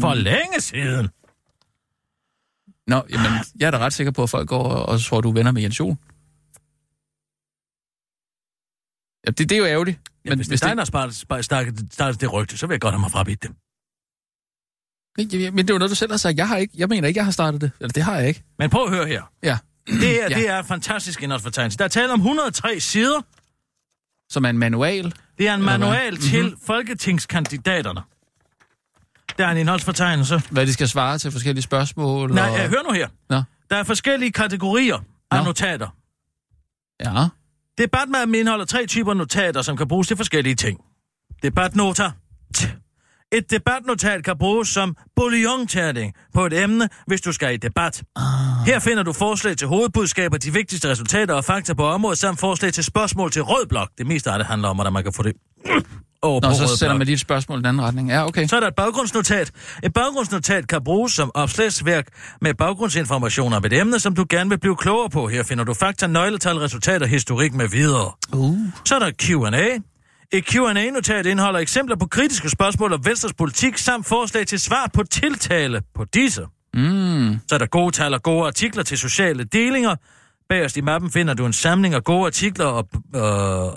For Mm. længe siden. Nå, jamen, jeg er da ret sikker på, at folk går og, og tror, du er venner med Jens Jol. Ja, det, det er jo ærgerligt. Men hvis, hvis det er dig, der startede det rygte, så vil jeg godt have mig frabidt det. Men det er jo noget, du selv har sagt. Jeg, har ikke, jeg mener ikke, jeg har startet det. Eller det har jeg ikke. Men prøv at høre her. Ja. Det er, Ja. det er fantastisk indholdsfortegnelse. Der er tale om 103 sider. Som er en manual. Det er en manual til Mhm. folketingskandidaterne. Der er en indholdsfortegnelse. Hvad de skal svare til forskellige spørgsmål. Nej, og... øh, hør nu her. Nå. Der er forskellige kategorier af Nå. notater. Ja. Debatmappen indeholder tre typer notater, som kan bruges til forskellige ting. Debatnoter. T. Et debatnotat kan bruges som bouillonterning på et emne, hvis du skal i debat. Ah. Her finder du forslag til hovedbudskaber, de vigtigste resultater og fakta på området, samt forslag til spørgsmål til rød blok. Det meste af det handler om, hvordan man kan få det over Nå, på så sender man lige et spørgsmål i den anden retning. Ja, okay. Så er der et baggrundsnotat. Et baggrundsnotat kan bruges som opslagsværk med baggrundsinformationer om et emne, som du gerne vil blive klogere på. Her finder du fakta, nøgletal, resultater, historik med videre. Uh. Så er der Q&A. Et Q&A-notat indeholder eksempler på kritiske spørgsmål om Venstres politik, samt forslag til svar på tiltale på disse. Mm. Så er der gode tal og gode artikler til sociale delinger. Bagerst i mappen finder du en samling af gode artikler op, øh,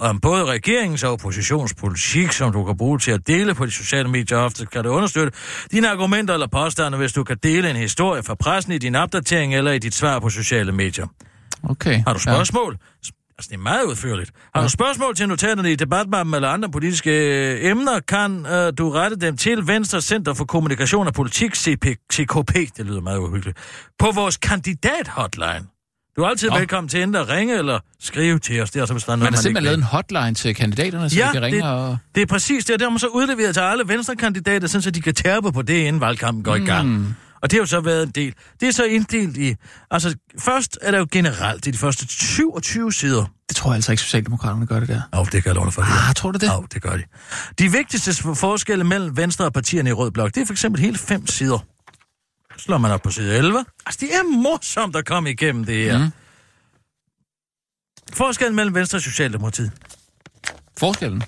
om både regeringens og oppositionspolitik, som du kan bruge til at dele på de sociale medier. Ofte kan det understøtte dine argumenter eller påstande, hvis du kan dele en historie fra pressen i din opdatering eller i dit svar på sociale medier. Okay. Har du spørgsmål? Ja. Altså, det er meget udførligt. Har du spørgsmål til notaterne i debatmappen eller andre politiske øh, emner, kan øh, du rette dem til Venstre Center for Kommunikation og Politik, CP, CKP, det lyder meget uhyggeligt, på vores kandidat-hotline. Du er altid Nå. velkommen til enten at ringe eller skrive til os. Det er altså, hvis der er noget, Man har man simpelthen lavet en hotline til kandidaterne, så Ja, de kan ringe det- og... Det er præcis det, og det har man så udleveret til alle venstrekandidater, sådan så de kan tærpe på det, inden valgkampen går i gang. Og det har jo så været en del. Det er så inddelt i... Altså, først er der jo generelt, det er de første 27 sider. Det tror jeg altså ikke, Socialdemokraterne gør det der. Jo, det kan jeg love dig for. Ah, tror du det? Jo, det gør de. De vigtigste forskelle mellem Venstre og partierne i Rød Blok, det er for eksempel hele fem sider. Så slår man op på side 11. Altså, det er morsomt at komme igennem det her. Mm. Forskellen mellem Venstre og Socialdemokratiet. Forskellen?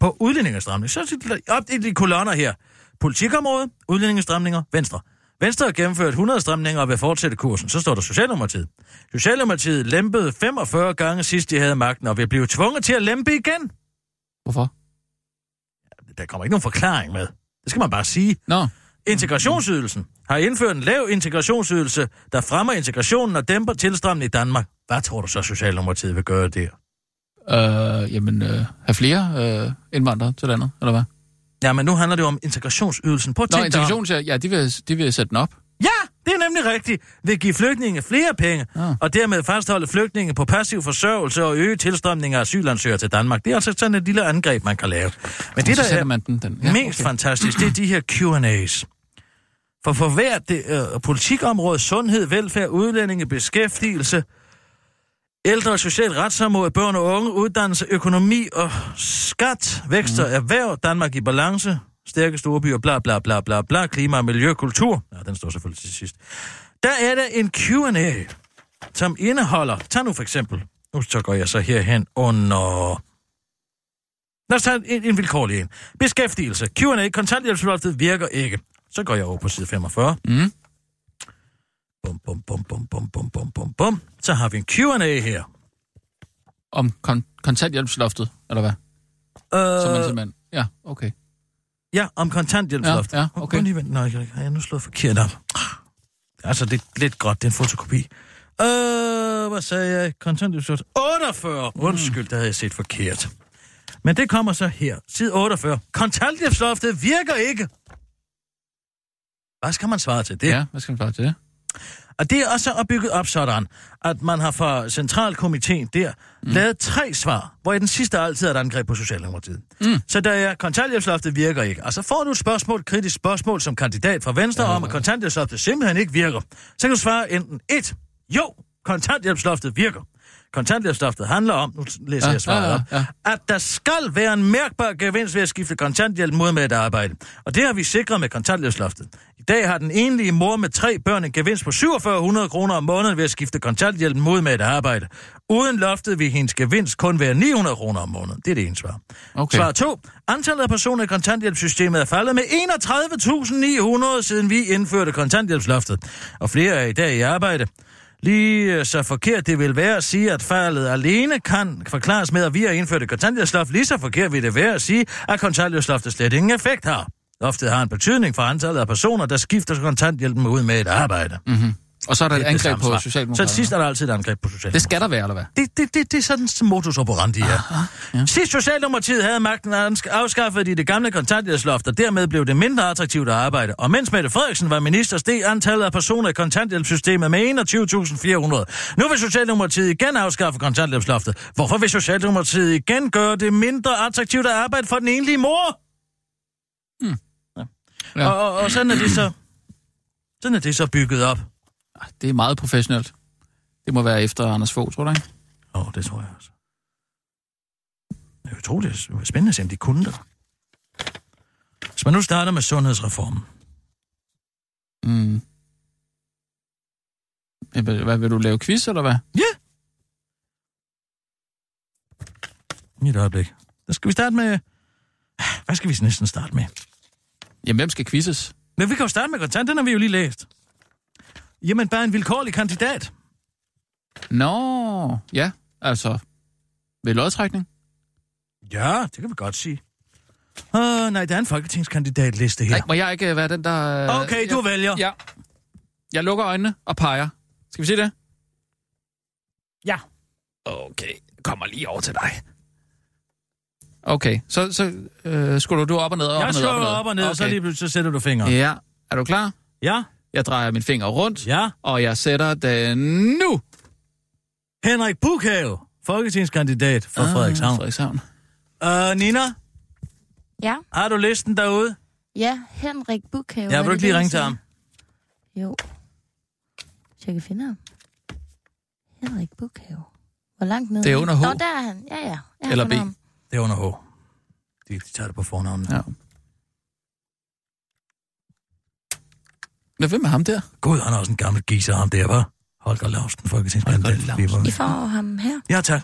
På udlændingestramning. Så er det opdelt i kolonner her. Politikområde, udlændingestramninger, Venstre. Venstre har gennemført 100 stramninger og vil fortsætte kursen. Så står der Socialdemokratiet. Socialdemokratiet lempede 45 gange sidst de havde magten og vil blive tvunget til at lempe igen. Hvorfor? Der kommer ikke nogen forklaring med. Det skal man bare sige. Nå. Integrationsydelsen har indført en lav integrationsydelse, der fremmer integrationen og dæmper tilstrømningen i Danmark. Hvad tror du så, Socialdemokratiet vil gøre der? Øh, jamen, øh, have flere øh, indvandrere til landet, eller hvad? Ja, men nu handler det jo om integrationsydelsen. Prøv at Nå, integrations, ja, de vil, de vil sætte den op. Ja, det er nemlig rigtigt. Vil give flygtninge flere penge, Ah. og dermed fastholde flygtninge på passiv forsørgelse og øge tilstrømningen af asylansøgere til Danmark. Det er altså sådan et lille angreb, man kan lave. Men det, der er man den, den. ja, mest okay. fantastisk, det er de her Q&A's. For for hvert det, øh, politikområde, sundhed, velfærd, udlændinge, beskæftigelse, ældre og social retsområde, børn og unge, uddannelse, økonomi og skat, vækst og erhverv, Danmark i balance, stærke store byer, bla bla bla bla bla, klima miljø, kultur. Ja, den står selvfølgelig til sidst. Der er der en Q&A, som indeholder, tag nu for eksempel, nu så går jeg så herhen under... Lad os tage en, en vilkårlig en. Beskæftigelse. Q&A. Kontanthjælpsloftet virker ikke. Så går jeg over på side 45. Mm. Bum, bum, bum, bum, bum, bum, bum, bum, bum. Så har vi en Q&A her. Om kon- kontanthjælpsloftet, eller hvad? Øh, Så man simpelthen... Ja, okay. Ja, om kontanthjælpsloftet. Ja, ja, okay. Kun lige vent. Nej, har jeg nu slået forkert op? Altså, det er lidt godt, det er en fotokopi. Øh, hvad sagde jeg? Kontanthjælpsloft. 48! Undskyld, der havde jeg set forkert. Men det kommer så her. Side 48. Kontanthjælpsloftet virker ikke. Hvad skal man svare til det? Ja, hvad skal man svare til det? Og det er også bygget op sådan, at man har fra centralkomiteen der mm. lavet tre svar, hvor i den sidste altid er et angreb på Socialdemokratiet. Mm. Så der er kontanthjælpsloftet virker ikke. Og så får du et spørgsmål, et kritisk spørgsmål som kandidat fra Venstre ja. om, at kontanthjælpsloftet simpelthen ikke virker. Så kan du svare enten et, jo, kontanthjælpsloftet virker. Kontanthjælpsloftet handler om, nu læser Ja, jeg svaret ja, ja, op, ja. at der skal være en mærkbar gevinst ved at skifte kontanthjælp mod med et arbejde. Og det har vi sikret med kontanthjælpsloftet. I dag har den enlige mor med tre børn en gevinst på 4700 kroner om måneden ved at skifte kontanthjælpen mod med et arbejde. Uden loftet vil hendes gevinst kun være 900 kroner om måneden. Det er det ene svar. Okay. Svar 2. Antallet af personer i kontanthjælpssystemet er faldet med 31.900 siden vi indførte kontanthjælpsloftet. Og flere er i dag i arbejde. Lige øh, så forkert det vil være at sige, at faldet alene kan forklares med, at vi har indført et kontanthjælpsloft. Lige så forkert vil det være at sige, at kontanthjælpsloftet slet ingen effekt har. Loftet har en betydning for antallet af personer, der skifter kontanthjælpen ud med et arbejde. Mm-hmm. Og så er der et Det angreb på. Socialdemokraterne. Så sidst er der altid et angreb på Socialdemokraterne. Det skal der være, eller hvad? Det, det, det, det er sådan, som modus operandi er. Ja. Sidst Socialdemokratiet havde magten, afskaffede de det gamle kontanthjælpsloft, og dermed blev det mindre attraktivt at arbejde. Og mens Mette Frederiksen var minister, steg antallet af personer i kontanthjælpssystemet med 21.400. Nu vil Socialdemokratiet igen afskaffe kontanthjælpsloftet. Hvorfor vil Socialdemokratiet igen gøre det mindre attraktivt at arbejde for den enlige mor? Hmm. Ja. Ja. Og, og, og sådan er det så... Sådan er det så bygget op. Det er meget professionelt. Det må være efter Anders Fogh, tror du ikke? Åh, oh, det tror jeg også. Det er utroligt det er spændende at se, om de kunne det. Hvis man nu starter med sundhedsreformen. Mm. Hvad, vil du lave quiz, eller hvad? Ja! Et øjeblik. Der skal vi starte med... Hvad skal vi næsten starte med? Jamen, hvem skal quizzes? Men vi kan jo starte med kontant, den har vi jo lige læst. Jamen, bare en vilkårlig kandidat. Nå, ja, altså... Ved lodtrækning? Ja, det kan vi godt sige. Åh, uh, nej, der er en folketingskandidatliste her. Nej, må jeg ikke øh, være den, der... øh, Okay, du jeg, vælger. Ja. Jeg lukker øjnene og peger. Skal vi se det? Ja. Okay, kommer lige over til dig. Okay, så, så øh, skruer du op og ned, op Jeg og ned, op og ned. op og ned, okay. så okay. lige pludselig så sætter du fingeren. Ja, er du klar? Ja. Jeg drejer min finger rundt, Ja. og jeg sætter den nu. Henrik Bukhave, folketingskandidat for Ah, Frederikshavn. Frederikshavn. Uh, Nina, Ja, har du listen derude? ja, Henrik Bukhave. Ja, vil du ikke lige det, ringe til ham? Jo. Hvis jeg kan finde ham. Henrik Bukhave. Hvor langt ned? Det er under H. Nå, der er han. Ja, ja. Eller B. Ham. Det er under H. De, de tager det på fornavnet. Ja. Hvad hvem er ham der? Gud, han er også en gammel giser, ham der, var. Holger Lausten, folketingskandidat. Holger I får ham her. Ja, tak.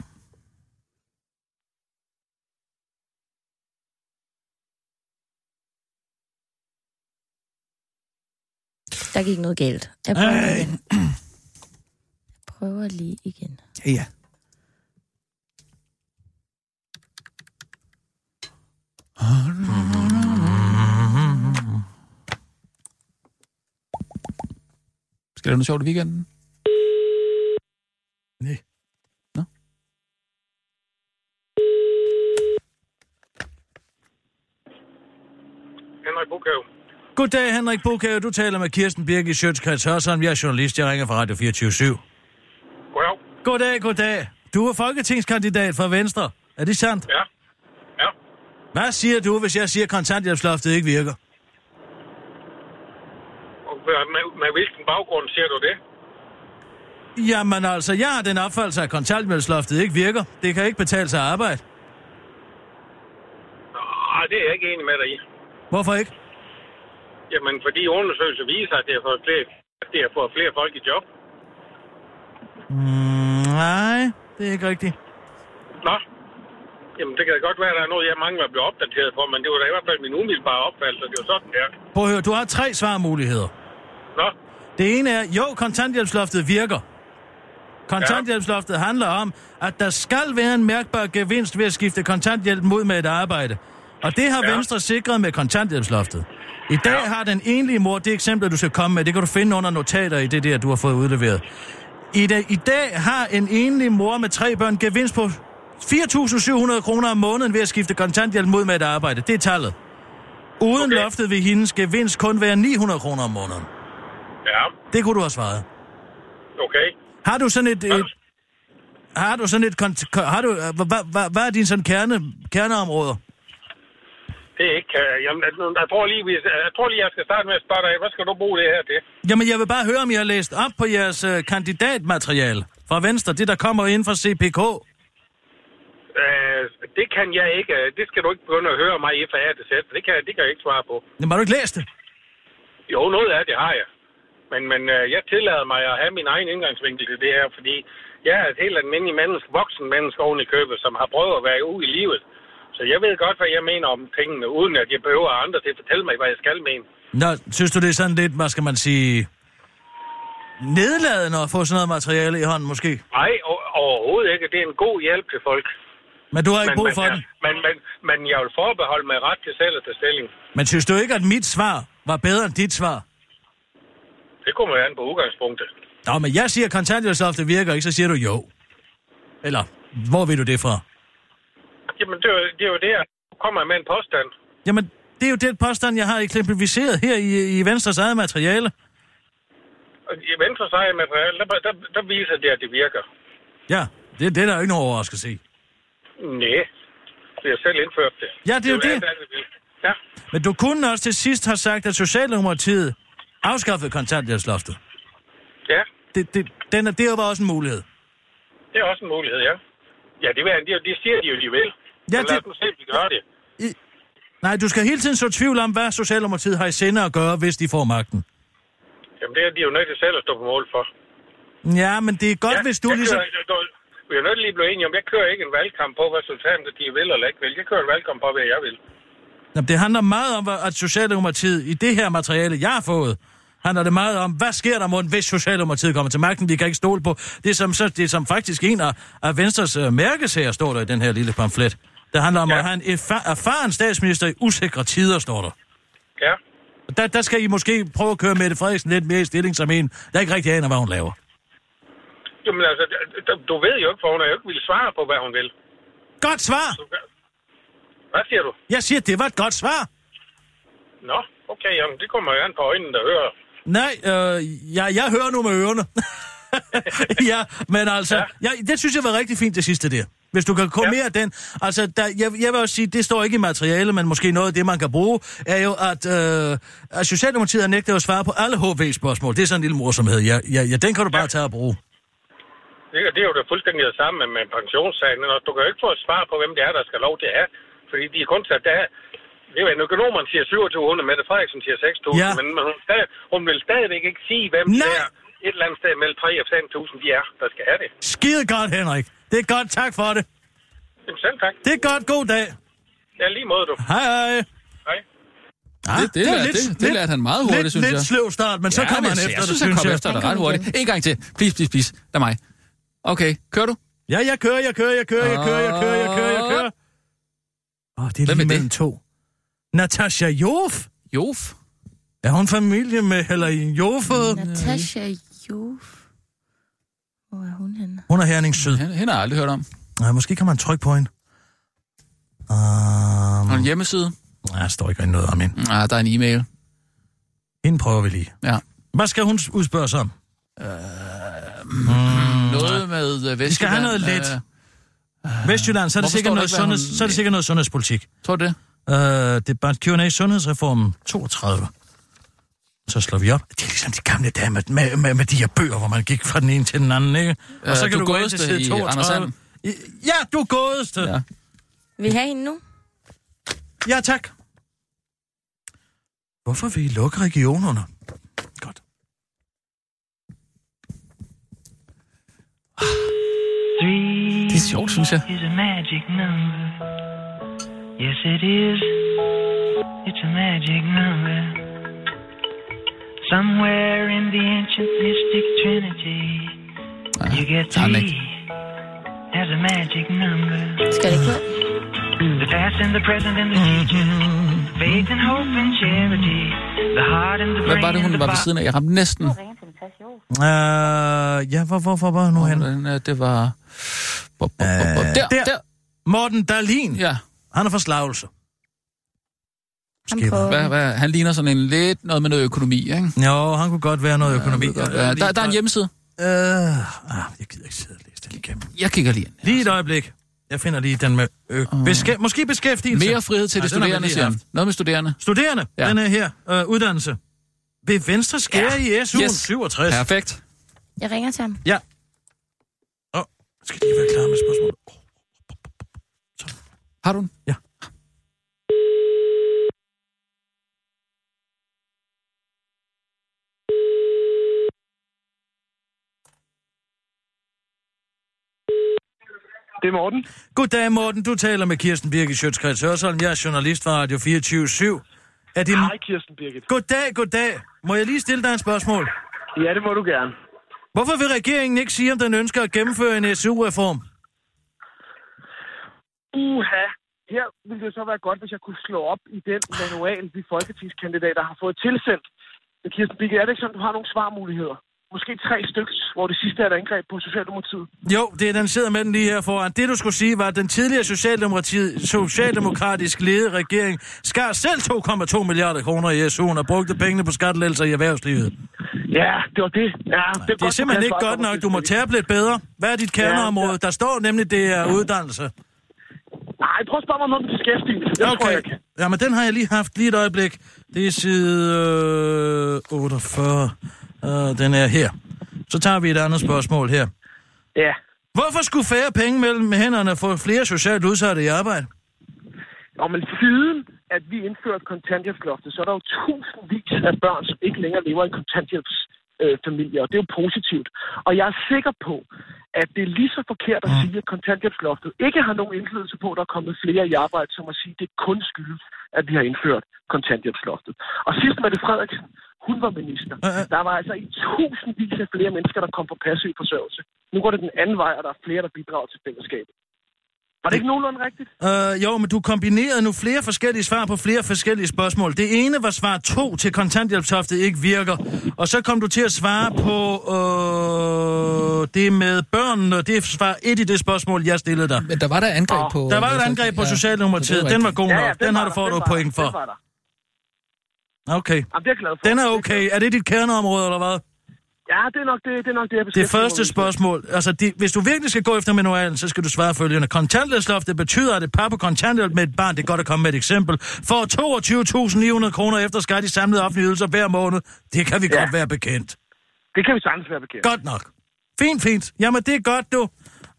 Der gik noget galt. Jeg prøver lige Ej. igen. Jeg prøver lige igen. Ja, ja. Skal der noget sjovt i weekenden? Nej. Nå? Henrik Bukhave. Goddag, Henrik Bukhave. Du taler med Kirsten Birgit Sjøtskreds Hørsson. Jeg er journalist. Jeg ringer fra Radio 24 Goddag. Goddag, goddag. Du er folketingskandidat for Venstre. Er det sandt? Ja. Ja. Hvad siger du, hvis jeg siger, at kontanthjælpsloftet ikke virker? Med, med hvilken baggrund siger du det? Jamen altså, jeg har den opfattelse, at kontanthjælpsloftet ikke virker. Det kan ikke betale sig at arbejde. Nej, det er jeg ikke enig med dig i. Hvorfor ikke? Jamen, fordi undersøgelser viser, at det har fået flere, det har fået flere folk i job. Mm, nej, det er ikke rigtigt. Nå. Jamen, det kan da godt være, at der er noget, jeg mangler at blive opdateret for, men det var da i hvert fald min umiddelbare opfattelse, det var sådan, det er. Prøv at høre, du har tre svarmuligheder. Nå, Det ene er, jo, kontanthjælpsloftet virker. Kontanthjælpsloftet handler om, at der skal være en mærkbar gevinst ved at skifte kontanthjælp mod med et arbejde. Og det har Ja. Venstre sikret med kontanthjælpsloftet. I dag har den enlige mor, det eksempel, du skal komme med, det kan du finde under notater i det der, du har fået udleveret. I, dag, I dag har en enlig mor med tre børn gevinst på 4.700 kroner om måneden ved at skifte kontanthjælp mod med et arbejde. Det er tallet. Uden okay. loftet vil hendes gevinst kun være 900 kroner om måneden. Ja, Det kunne du have svaret. okay. Har du sådan et... et har du sådan et... Har du, hvad, hvad, hvad, hvad er dine sådan kerne, kerneområder? Det er ikke... øh, Jamen, jeg, jeg, tror lige, jeg tror lige, jeg skal starte med at spørge dig, hvad skal du bruge det her til? Jamen, jeg vil bare høre, om I har læst op på jeres øh, kandidatmateriale fra Venstre. Det, der kommer ind fra CPK. Øh, det kan jeg ikke. øh, Det skal du ikke begynde at høre mig i fra A til Z. Det kan, det kan jeg ikke svare på. Jamen, har du ikke læst det? Jo, noget af det har jeg. Men, men øh, jeg tillader mig at have min egen indgangsvinkel til det her, fordi jeg er et helt almindeligt menneske, voksen menneske oven i købet, som har prøvet at være ude i livet. Så jeg ved godt, hvad jeg mener om tingene, uden at jeg behøver andre til at fortælle mig, hvad jeg skal mene. Nå, synes du, det er sådan lidt, hvad skal man sige... Nedladende at få sådan noget materiale i hånden, måske? Nej, overhovedet ikke. Det er en god hjælp til folk. Men du har ikke men, brug men, for ja, den. Men, men, men jeg vil forbeholde mig ret til selv at tage stilling. Men synes du ikke, at mit svar var bedre end dit svar? Det kommer jo an på udgangspunktet. Nå, men jeg siger, at kontanthjælpsloftet virker ikke, så siger du jo. Eller, hvor ved du det fra? Jamen, det er, jo- det er jo det, jeg kommer med en påstand. Jamen, det er jo den påstand, jeg har eksemplificeret her i, i Venstres eget materiale. I Venstres eget materiale, der, der, der viser det, at det virker. Ja, det, det er der jo ikke nogen overraskelse i. Nej, vi har selv indført det. Ja, det er jo det. alt, vi vil. Ja, Men du kunne også til sidst have sagt, at Socialdemokratiet afskaffede kontanthjælpsloftet. ja, Det, det, den er, det var også en mulighed. det er også en mulighed, ja. Ja, det, vil, det, det siger de jo, de vil. Ja, Men lad det- os nu se, om de gør det. Nej, du skal hele tiden så tvivl om, hvad Socialdemokratiet har i sinde at gøre, hvis de får magten. Jamen, det er de jo nødt til selv at stå på mål for. Ja, men det er godt, ja, hvis du jeg ligesom... Kører, du, vi er nødt til lige blive enige om, jeg kører ikke en valgkamp på, hvad Socialdemokratiet de vil eller ikke vil. Jeg kører en valgkamp på, hvad jeg vil. Jamen, det handler meget om, at Socialdemokratiet i det her materiale, jeg har fået, handler det meget om, hvad sker der mod, hvis Socialdemokratiet kommer til magten? Vi kan ikke stole på. Det er som, så, det er som faktisk en af, af Venstres uh, mærkesager, står der i den her lille pamflet. Det handler om ja. at have en erfa- erfaren statsminister i usikre tider, står der. Ja. Der, der skal I måske prøve at køre Mette Frederiksen lidt mere i stilling som en, der ikke rigtig aner, hvad hun laver. Jamen altså, du- du ved jo ikke, for hun har jo ikke ville svare på, hvad hun vil. Godt svar! Hvad siger du? Jeg siger, det var et godt svar. Nå, okay, jamen det kommer jo an på øjnene, der hører. Nej, øh, jeg, jeg hører nu med ørerne. ja, men altså, ja. Jeg, det synes jeg var rigtig fint, det sidste der. Hvis du kan kombinere ja. den. Altså, der, jeg, jeg vil også sige, det står ikke i materiale, men måske noget af det, man kan bruge, er jo, at, øh, at Socialdemokratiet har nægtet at svare på alle HV-spørgsmål. Det er sådan en lille morsomhed. Ja, ja, ja, den kan du bare tage og bruge. Det, det er jo det fuldstændig det samme med, med pensionssagen. Du kan jo ikke få et svar på, hvem det er, der skal lov til at have. Fordi de er kun sat der. Det er jo en økonom, man siger 2700, Mette Frederiksen siger 6.000. Ja. Men, hun, stadig, hun vil stadigvæk ikke sige, hvem Nej. det er et eller andet sted mellem 3 og 5.000 de er, der skal have det. Skide godt, Henrik. Det er godt. Tak for det. Jamen selv tak. Det er godt. God dag. Ja, lige måde du. Hej, hej. Hej. Det, det, var lærte, det, det lærte han meget hurtigt, lidt, synes jeg. lidt sløv start, men så Ja, kommer han jeg efter synes, det, han synes kom jeg. efter det ret hurtigt. En gang til. Please, please, please. Lad mig. Okay, kører du? Ja, jeg kører, jeg kører, jeg kører, jeg kører, jeg kører, jeg kører, jeg kører. Åh, oh, det er Hvem lige er det? mellem to. Natasha Jof. Jof? Er hun familie med Helen Jofed? Natasha Jof. Hvor er hun henne? Hun er Herning Syd. Hende hende har jeg aldrig hørt om. Nej, måske kan man trykke på hende. Um, Har en hjemmeside? nej, der står ikke noget om hende. Nej, der er en e-mail. Hende prøver vi lige. Ja. Hvad skal hun udspørge sig om? Noget med Vestjylland. Vi skal have noget let. øh, Vestjylland, så er det, sikkert noget, sundheds, hun- så er det sikkert noget sundhedspolitik. Tror du det? Uh, det er bare Q&A Sundhedsreformen 32. Så slår vi op. Det er ligesom de gamle dage med, med, med, med de her bøger, hvor man gik fra den ene til den anden, ikke? Øh, du gå ind til side i 32. Anders And. I- Ja, du godeste. Ja. Ja. Vil I have hende nu? ja, tak. Hvorfor vil I lukke regionerne? Godt. Det er sjovt, synes jeg. Yes, it is. It's a magic number. Somewhere in the ancient mystic trinity, you get tager den three as a magic number. Skal det ikke The past and the present and the future. Faith and hope and charity. The heart and the Hvad brain var det, and hun the var ved body. siden af? Jeg ramte næsten. Uh, ja, hvor, hvor, hvor var nu hen? Øh, det var... Bop, bop, bop. Der, der. der. Morten Dahlin. Ja. Han er fra Slagelse. Han prøver. Hvad, hvad, han ligner sådan en lidt noget med noget økonomi, ikke? Jo, han kunne godt være noget økonomi. Ja, godt være. der, der er en hjemmeside. Øh, ah, jeg gider ikke sidde og læse den igennem. Jeg kigger lige ind. Lige et øjeblik. Jeg finder lige den med... Øh, beska- måske beskæftigelse. Mere frihed til Nej, de studerende, lige siger han. Noget med studerende. Studerende, Ja. ja. den er her. Øh, uddannelse. Vil Venstre skære ja. i SU'en? Yes. 67. Perfekt. Jeg ringer til ham. Ja. Åh, oh, skal de være klar med spørgsmål? Har du den? Ja. Det er Morten. Goddag, Morten. Du taler med Kirsten Birgit Sjøtskreds Hørsholm. Jeg er journalist fra Radio 24 /7. Er din... Hej, Kirsten Birgit. Goddag, goddag. Må jeg lige stille dig et spørgsmål? Ja, det må du gerne. Hvorfor vil regeringen ikke sige, om den ønsker at gennemføre en SU-reform? Uha. Her ville det så være godt, hvis jeg kunne slå op i den manual, vi folketingskandidater har fået tilsendt. Kirsten er ikke sådan, du har nogle svarmuligheder? Måske tre stykker, hvor det sidste er et angreb på Socialdemokratiet. Jo, det er den sidder med den lige her foran. Det du skulle sige var, at den tidligere socialdemokrati, socialdemokratisk ledede regering skar selv 2,2 milliarder kroner i SU'en og brugte pengene på skattelettelser i erhvervslivet. Ja, det var det. Ja, det er, Det er godt, simpelthen ikke godt nok. Du må tabe lidt bedre. Hvad er dit kerneområde? Der står nemlig, det er uddannelse. Nej, prøv at spørge mig om noget med beskæftigelse. Det tror jeg, jeg kan. Ja, men den har jeg lige haft lige et øjeblik. Det er side øh, 48. Uh, den er her. Så tager vi et andet spørgsmål her. Ja. Hvorfor skulle færre penge mellem hænderne få flere socialt udsatte i arbejde? Og men siden, at vi indførte kontanthjælpsloftet, så er der jo tusindvis af børn, som ikke længere lever i kontanthjælpsfamilier, og det er jo positivt. Og jeg er sikker på, at det er lige så forkert at sige, at kontanthjælpsloftet ikke har nogen indflydelse på, at der er kommet flere i arbejde, som at sige, at det kun skyldes, at vi har indført kontanthjælpsloftet. Og sidst med det Frederiksen, hun var minister. Der var altså i tusindvis af flere mennesker, der kom på passiv forsørgelse. Nu går det den anden vej, og der er flere, der bidrager til fællesskabet. Var det ikke nogenlunde rigtigt? Uh, jo, men du kombinerede nu flere forskellige svar på flere forskellige spørgsmål. Det ene var svar 2 til kontanthjælpshoftet ikke virker. Og så kom du til at svare på uh, det med børnene. Det er svar 1 i det spørgsmål, jeg stillede dig. Men der var der angreb på... Der var et angreb på Ja, Socialdemokratiet. Den var god Ja, nok. ja, den Den har du fået der, point for. den var der. Okay. Jamen, det er jeg glad for. Den er okay. Er det dit kerneområde, eller hvad? Ja, det er nok det, det, er nok det jeg Det første spørgsmål, altså de, hvis du virkelig skal gå efter manualen, så skal du svare følgende. Kontanthjælpsloftet betyder, at et par på kontanthjælp med et barn, det er godt at komme med et eksempel, får 22.900 kroner efter skat i samlede offentlige ydelser hver måned. Det kan vi ja. godt være bekendt. Det kan vi sagtens være bekendt. Godt nok. Fint, fint. Jamen, det er godt, du.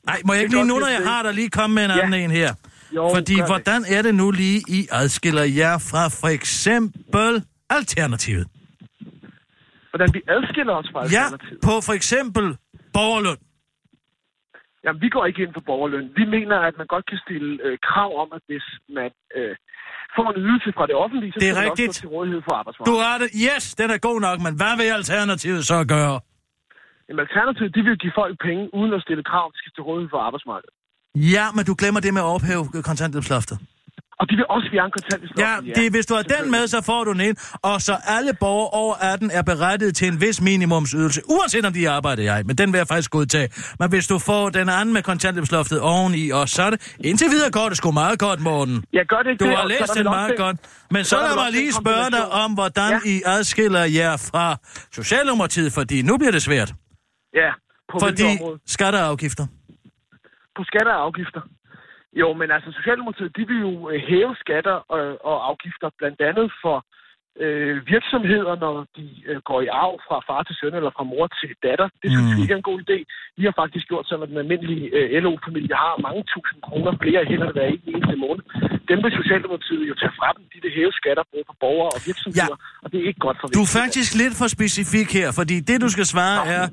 Nej, må jeg ikke lige nu, når jeg har dig, lige komme med en Ja. anden en her? Jo, Fordi, hvordan er det nu lige, I adskiller jer fra for eksempel Alternativet? Hvordan vi adskiller os fra Ja, Alternativet. på for eksempel borgerløn. Jamen, vi går ikke ind for borgerløn. Vi mener, at man godt kan stille øh, krav om, at hvis man øh, får en ydelse fra det offentlige, så Det er skal man rigtigt. også stå til rådighed for Du arbejdsmarkedet. har det. Yes, den er god nok, men hvad vil Alternativet så gøre? Jamen, Alternativet, de vil give folk penge, uden at stille krav, de skal til rådighed for arbejdsmarkedet. Ja, men du glemmer det med at ophæve kontanthjælpsloftet. Og de vil også fjerne kontanthjælpsloftet. Ja, det, hvis du har den med, så får du den ind. Og så alle borgere over 18 er berettiget til en vis minimumsydelse, uanset om de arbejder jeg. Men den vil jeg faktisk godtage. Men hvis du får den anden med kontanthjælpsloftet oveni, og så er det... Indtil videre går det sgu meget godt, Morten. Jeg gør det ikke Du det, har læst også meget godt. Men så så lad mig lige spørge dig om, hvordan Ja. I adskiller jer fra Socialdemokratiet, fordi nu bliver det svært. Ja, på Fordi hvilket område? skatter og afgifter. På skatter og afgifter. Jo, men altså Socialdemokratiet, de vil jo øh, hæve skatter og, og afgifter, blandt andet for øh, virksomheder, når de øh, går i arv fra far til søn eller fra mor til datter. Det synes Mm. vi ikke er en god idé. Vi har faktisk gjort sådan, at den almindelige øh, LO-familie har mange tusind kroner flere i hænderne hver eneste måned. Dem vil Socialdemokratiet jo tage fra dem. De vil hæve skatter både for borgere og virksomheder, ja. og det er ikke godt for Du er faktisk lidt for specifik her, fordi det, du skal svare, er...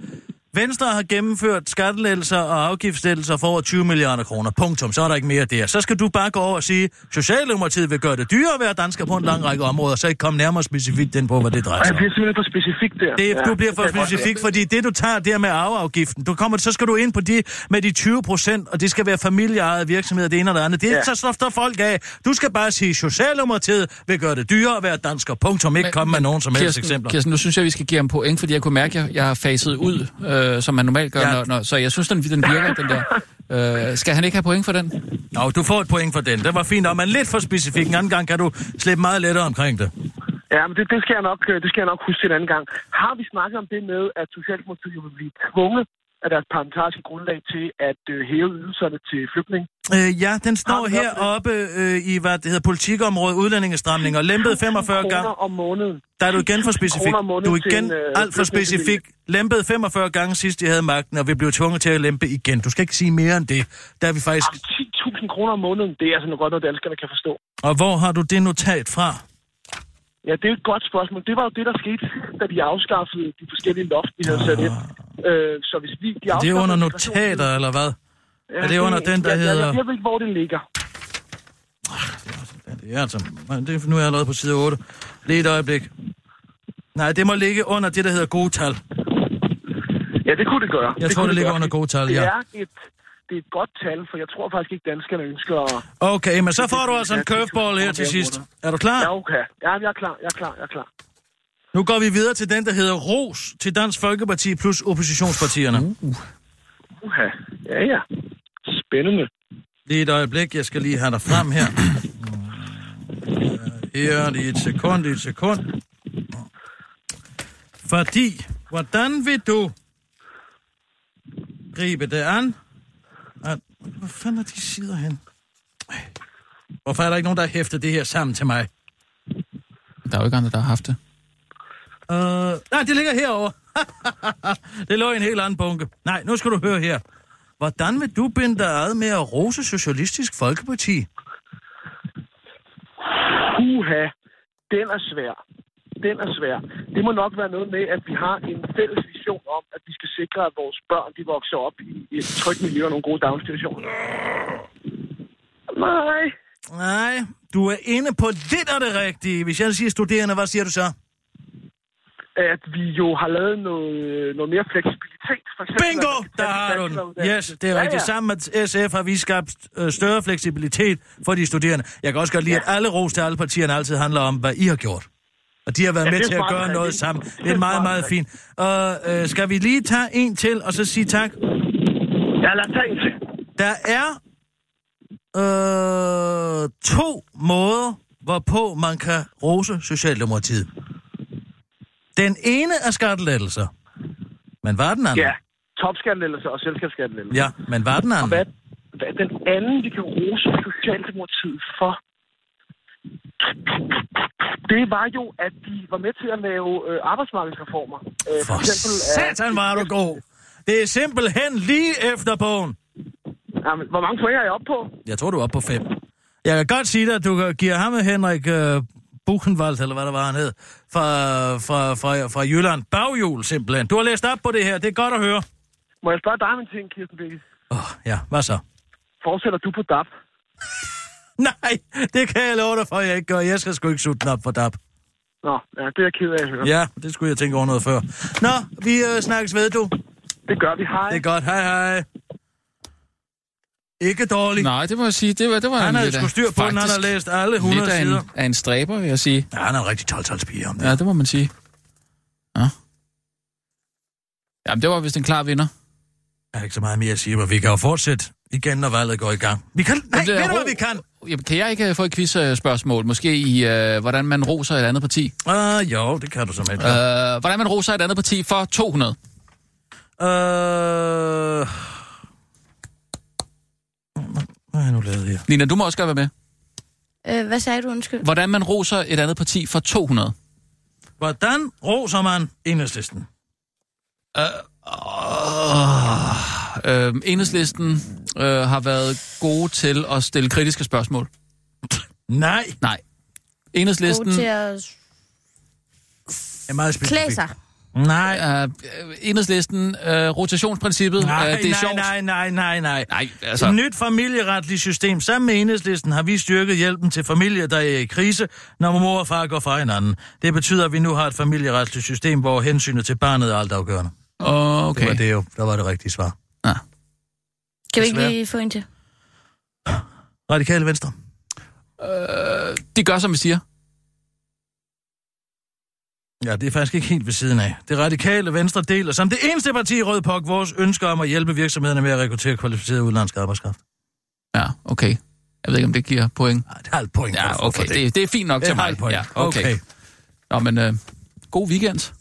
Venstre har gennemført skattelettelser og afgiftslettelser for over 20 milliarder kroner. Punktum. Så er der ikke mere der. Så skal du bare gå over og sige, Socialdemokratiet vil gøre det dyrere at være dansker på en lang række områder, så ikke komme nærmere specifikt ind på, hvad det drejer sig om. bliver simpelthen for specifik der. Det, Ja, du bliver for det specifik, fordi det, du tager der med arveafgiften, du kommer, så skal du ind på de med de 20 procent, og det skal være familieejede virksomheder, det ene og det andet. Det Ja. ja. så slår folk af. Du skal bare sige, Socialdemokratiet vil gøre det dyrere at være dansker. Punktum. Ikke komme med nogen som helst Kirsten, eksempler. Kirsten, nu synes jeg, vi skal give ham point, fordi jeg kunne mærke, at jeg, jeg har faset ud, øh, som man normalt gør. Ja. Når, når, så jeg synes, den, den virker, den der. Øh, skal han ikke have point for den? Nå, du får et point for den. Det var fint, og man lidt for specifik. En anden gang kan du slippe meget lettere omkring det. Ja, men det, det, skal jeg nok, øh, det skal jeg nok huske til en anden gang. Har vi snakket om det med, at Socialdemokratiet vil blive tvunget af deres parlamentariske grundlag til at øh, hæve ydelserne til flygtninge? Øh, ja, den står heroppe øh, i, hvad det hedder, politikområdet, udlændingestramning, og lempet 45 gange. om måneden. Der er du igen for 1000 specifik. Du er til igen en, øh, alt for specifik. Lempet 45 gange sidst, de havde magten, og vi blev tvunget til at lempe igen. Du skal ikke sige mere end det. Der er vi faktisk... 10.000 kroner om måneden, det er altså noget godt, noget danskerne kan forstå. Og hvor har du det notat fra? Ja, det er et godt spørgsmål. Det var jo det, der skete, da de afskaffede de forskellige loft, de havde sat ind. Øh, så hvis vi... De Er det afskaffede under notater, eller hvad? Ja, er det under den, der jeg, hedder- Jeg, jeg ved ikke, hvor det ligger. Det er altså... Det er, nu er jeg allerede på side 8. Lige et øjeblik. Nej, det må ligge under det, der hedder gode tal. Ja, det kunne det gøre. Jeg tror, kunne det ligger gøre. under gode tal, det ja. Er et, det er et godt tal, for jeg tror faktisk ikke, danskerne ønsker at... Okay, men så får du altså en curveball her til sidst. Er du klar? Ja, okay. Ja, jeg er klar, jeg er klar, jeg er klar. Nu går vi videre til den, der hedder Ros til Dansk Folkeparti plus oppositionspartierne. Uh. Uha. Ja, ja. Spændende. Lige et øjeblik, jeg skal lige have dig frem her. Her, lige et sekund, lige et sekund. Fordi, hvordan vil du gribe det an? At, hvor fanden er de sider hen? Hvorfor er der ikke nogen, der har hæftet det her sammen til mig? Der er jo ikke andre, der har haft det. Uh, nej, det ligger herovre. det lå i en helt anden bunke. Nej, nu skal du høre her. Hvordan vil du binde dig ad med at rose Socialistisk Folkeparti? Uha. Den er svær. Den er svær. Det må nok være noget med, at vi har en fælles vision om, at vi skal sikre, at vores børn de vokser op i et trygt miljø og nogle gode daginstitutioner. Nej. Nej, du er inde på det, der er det rigtige. Hvis jeg siger studerende, hvad siger du så? At vi jo har lavet noget, noget mere fleksibilitet. For eksempel, Bingo! Der har du den. Yes, det er rigtigt. Sammen med SF har vi skabt øh, større fleksibilitet for de studerende. Jeg kan også godt lide, at alle ros til alle partierne altid handler om, hvad I har gjort. Og de har været Ja, med til at gøre noget det- sammen. det er meget, meget fint. Og øh, skal vi lige tage en til, og så sige tak? Ja, lad os tage en til. Der er øh, to måder, hvorpå man kan rose Socialdemokratiet. Den ene er skattelettelser. Men hvad er den anden? Ja, topskattelettelser og selskabsskattelettelser. Ja, men hvad er den Og anden? hvad, hvad den anden, vi kan rose Socialdemokratiet for, det var jo, at de var med til at lave øh, arbejdsmarkedsreformer. Øh, For satan var du god. Det er simpelthen lige efter bogen. Jamen, hvor mange point er jeg oppe på? Jeg tror, du er oppe på fem. Jeg kan godt sige dig, at du giver ham med Henrik uh, Buchenwald, eller hvad der var han hed, fra, fra, fra, fra Jylland. Baghjul, simpelthen. Du har læst op på det her. Det er godt at høre. Må jeg spørge dig om en ting, Kirsten Birgit? Åh, oh, ja. Hvad så? Fortsætter du på DAP? Nej, det kan jeg love dig for, jeg ikke gør. Jeg skal sgu ikke sutte den op for DAP. Nå, ja, det er jeg ked af at høre. Ja, det skulle jeg tænke over noget før. Nå, vi øh, snakkes ved, du. Det gør vi. Hej. Det er godt. Hej, hej. Ikke dårligt. Nej, det må jeg sige. Det var, det var Han lidt sgu styr på den. Han har læst alle 100 lidt af sider. en, af en stræber, vil jeg sige. Ja, han er en rigtig 12 pige om det. Ja, det må man sige. Ja. Jamen, det var vist en klar vinder. Jeg har ikke så meget mere at sige, men vi kan jo fortsætte igen, når valget går i gang. Vi kan... Nej, det er ved du, hvad vi kan? Jamen, kan jeg ikke få et quizspørgsmål? Måske i, øh, hvordan man roser et andet parti? Uh, jo, det kan du som et. Øh, hvordan man roser et andet parti for 200? Øh... Hvad har jeg nu lavet her? Lina, du må også godt være med. Øh, hvad sagde du, undskyld? Hvordan man roser et andet parti for 200? Hvordan roser man enhedslisten? Øh, øh, enhedslisten øh, har været gode til at stille kritiske spørgsmål. Nej. Nej. Enhedslisten... God til at er meget klæde sig. Nej. Uh, enhedslisten, uh, rotationsprincippet, Nej, uh, det er nej, sjovt. nej, nej, nej, nej. Nej, altså... Et nyt familieretligt system. Sammen med enhedslisten har vi styrket hjælpen til familier, der er i krise, når mor og far går fra hinanden. Det betyder, at vi nu har et familieretligt system, hvor hensynet til barnet er altafgørende. Okay. Det var det jo. Der var det rigtige svar. Ja. Kan vi ikke lige få en til? Radikale Venstre. Uh, de gør, som vi siger. Ja, det er faktisk ikke helt ved siden af. Det radikale Venstre deler som det eneste parti i Rød Pok vores ønsker om at hjælpe virksomhederne med at rekruttere kvalificeret udenlandsk arbejdskraft. Ja, okay. Jeg ved ikke, om det giver point. Nej, det er alt point. Ja, okay. Det, det er fint nok Det til mig. point. Ja, okay. Okay. Nå, men uh, god weekend.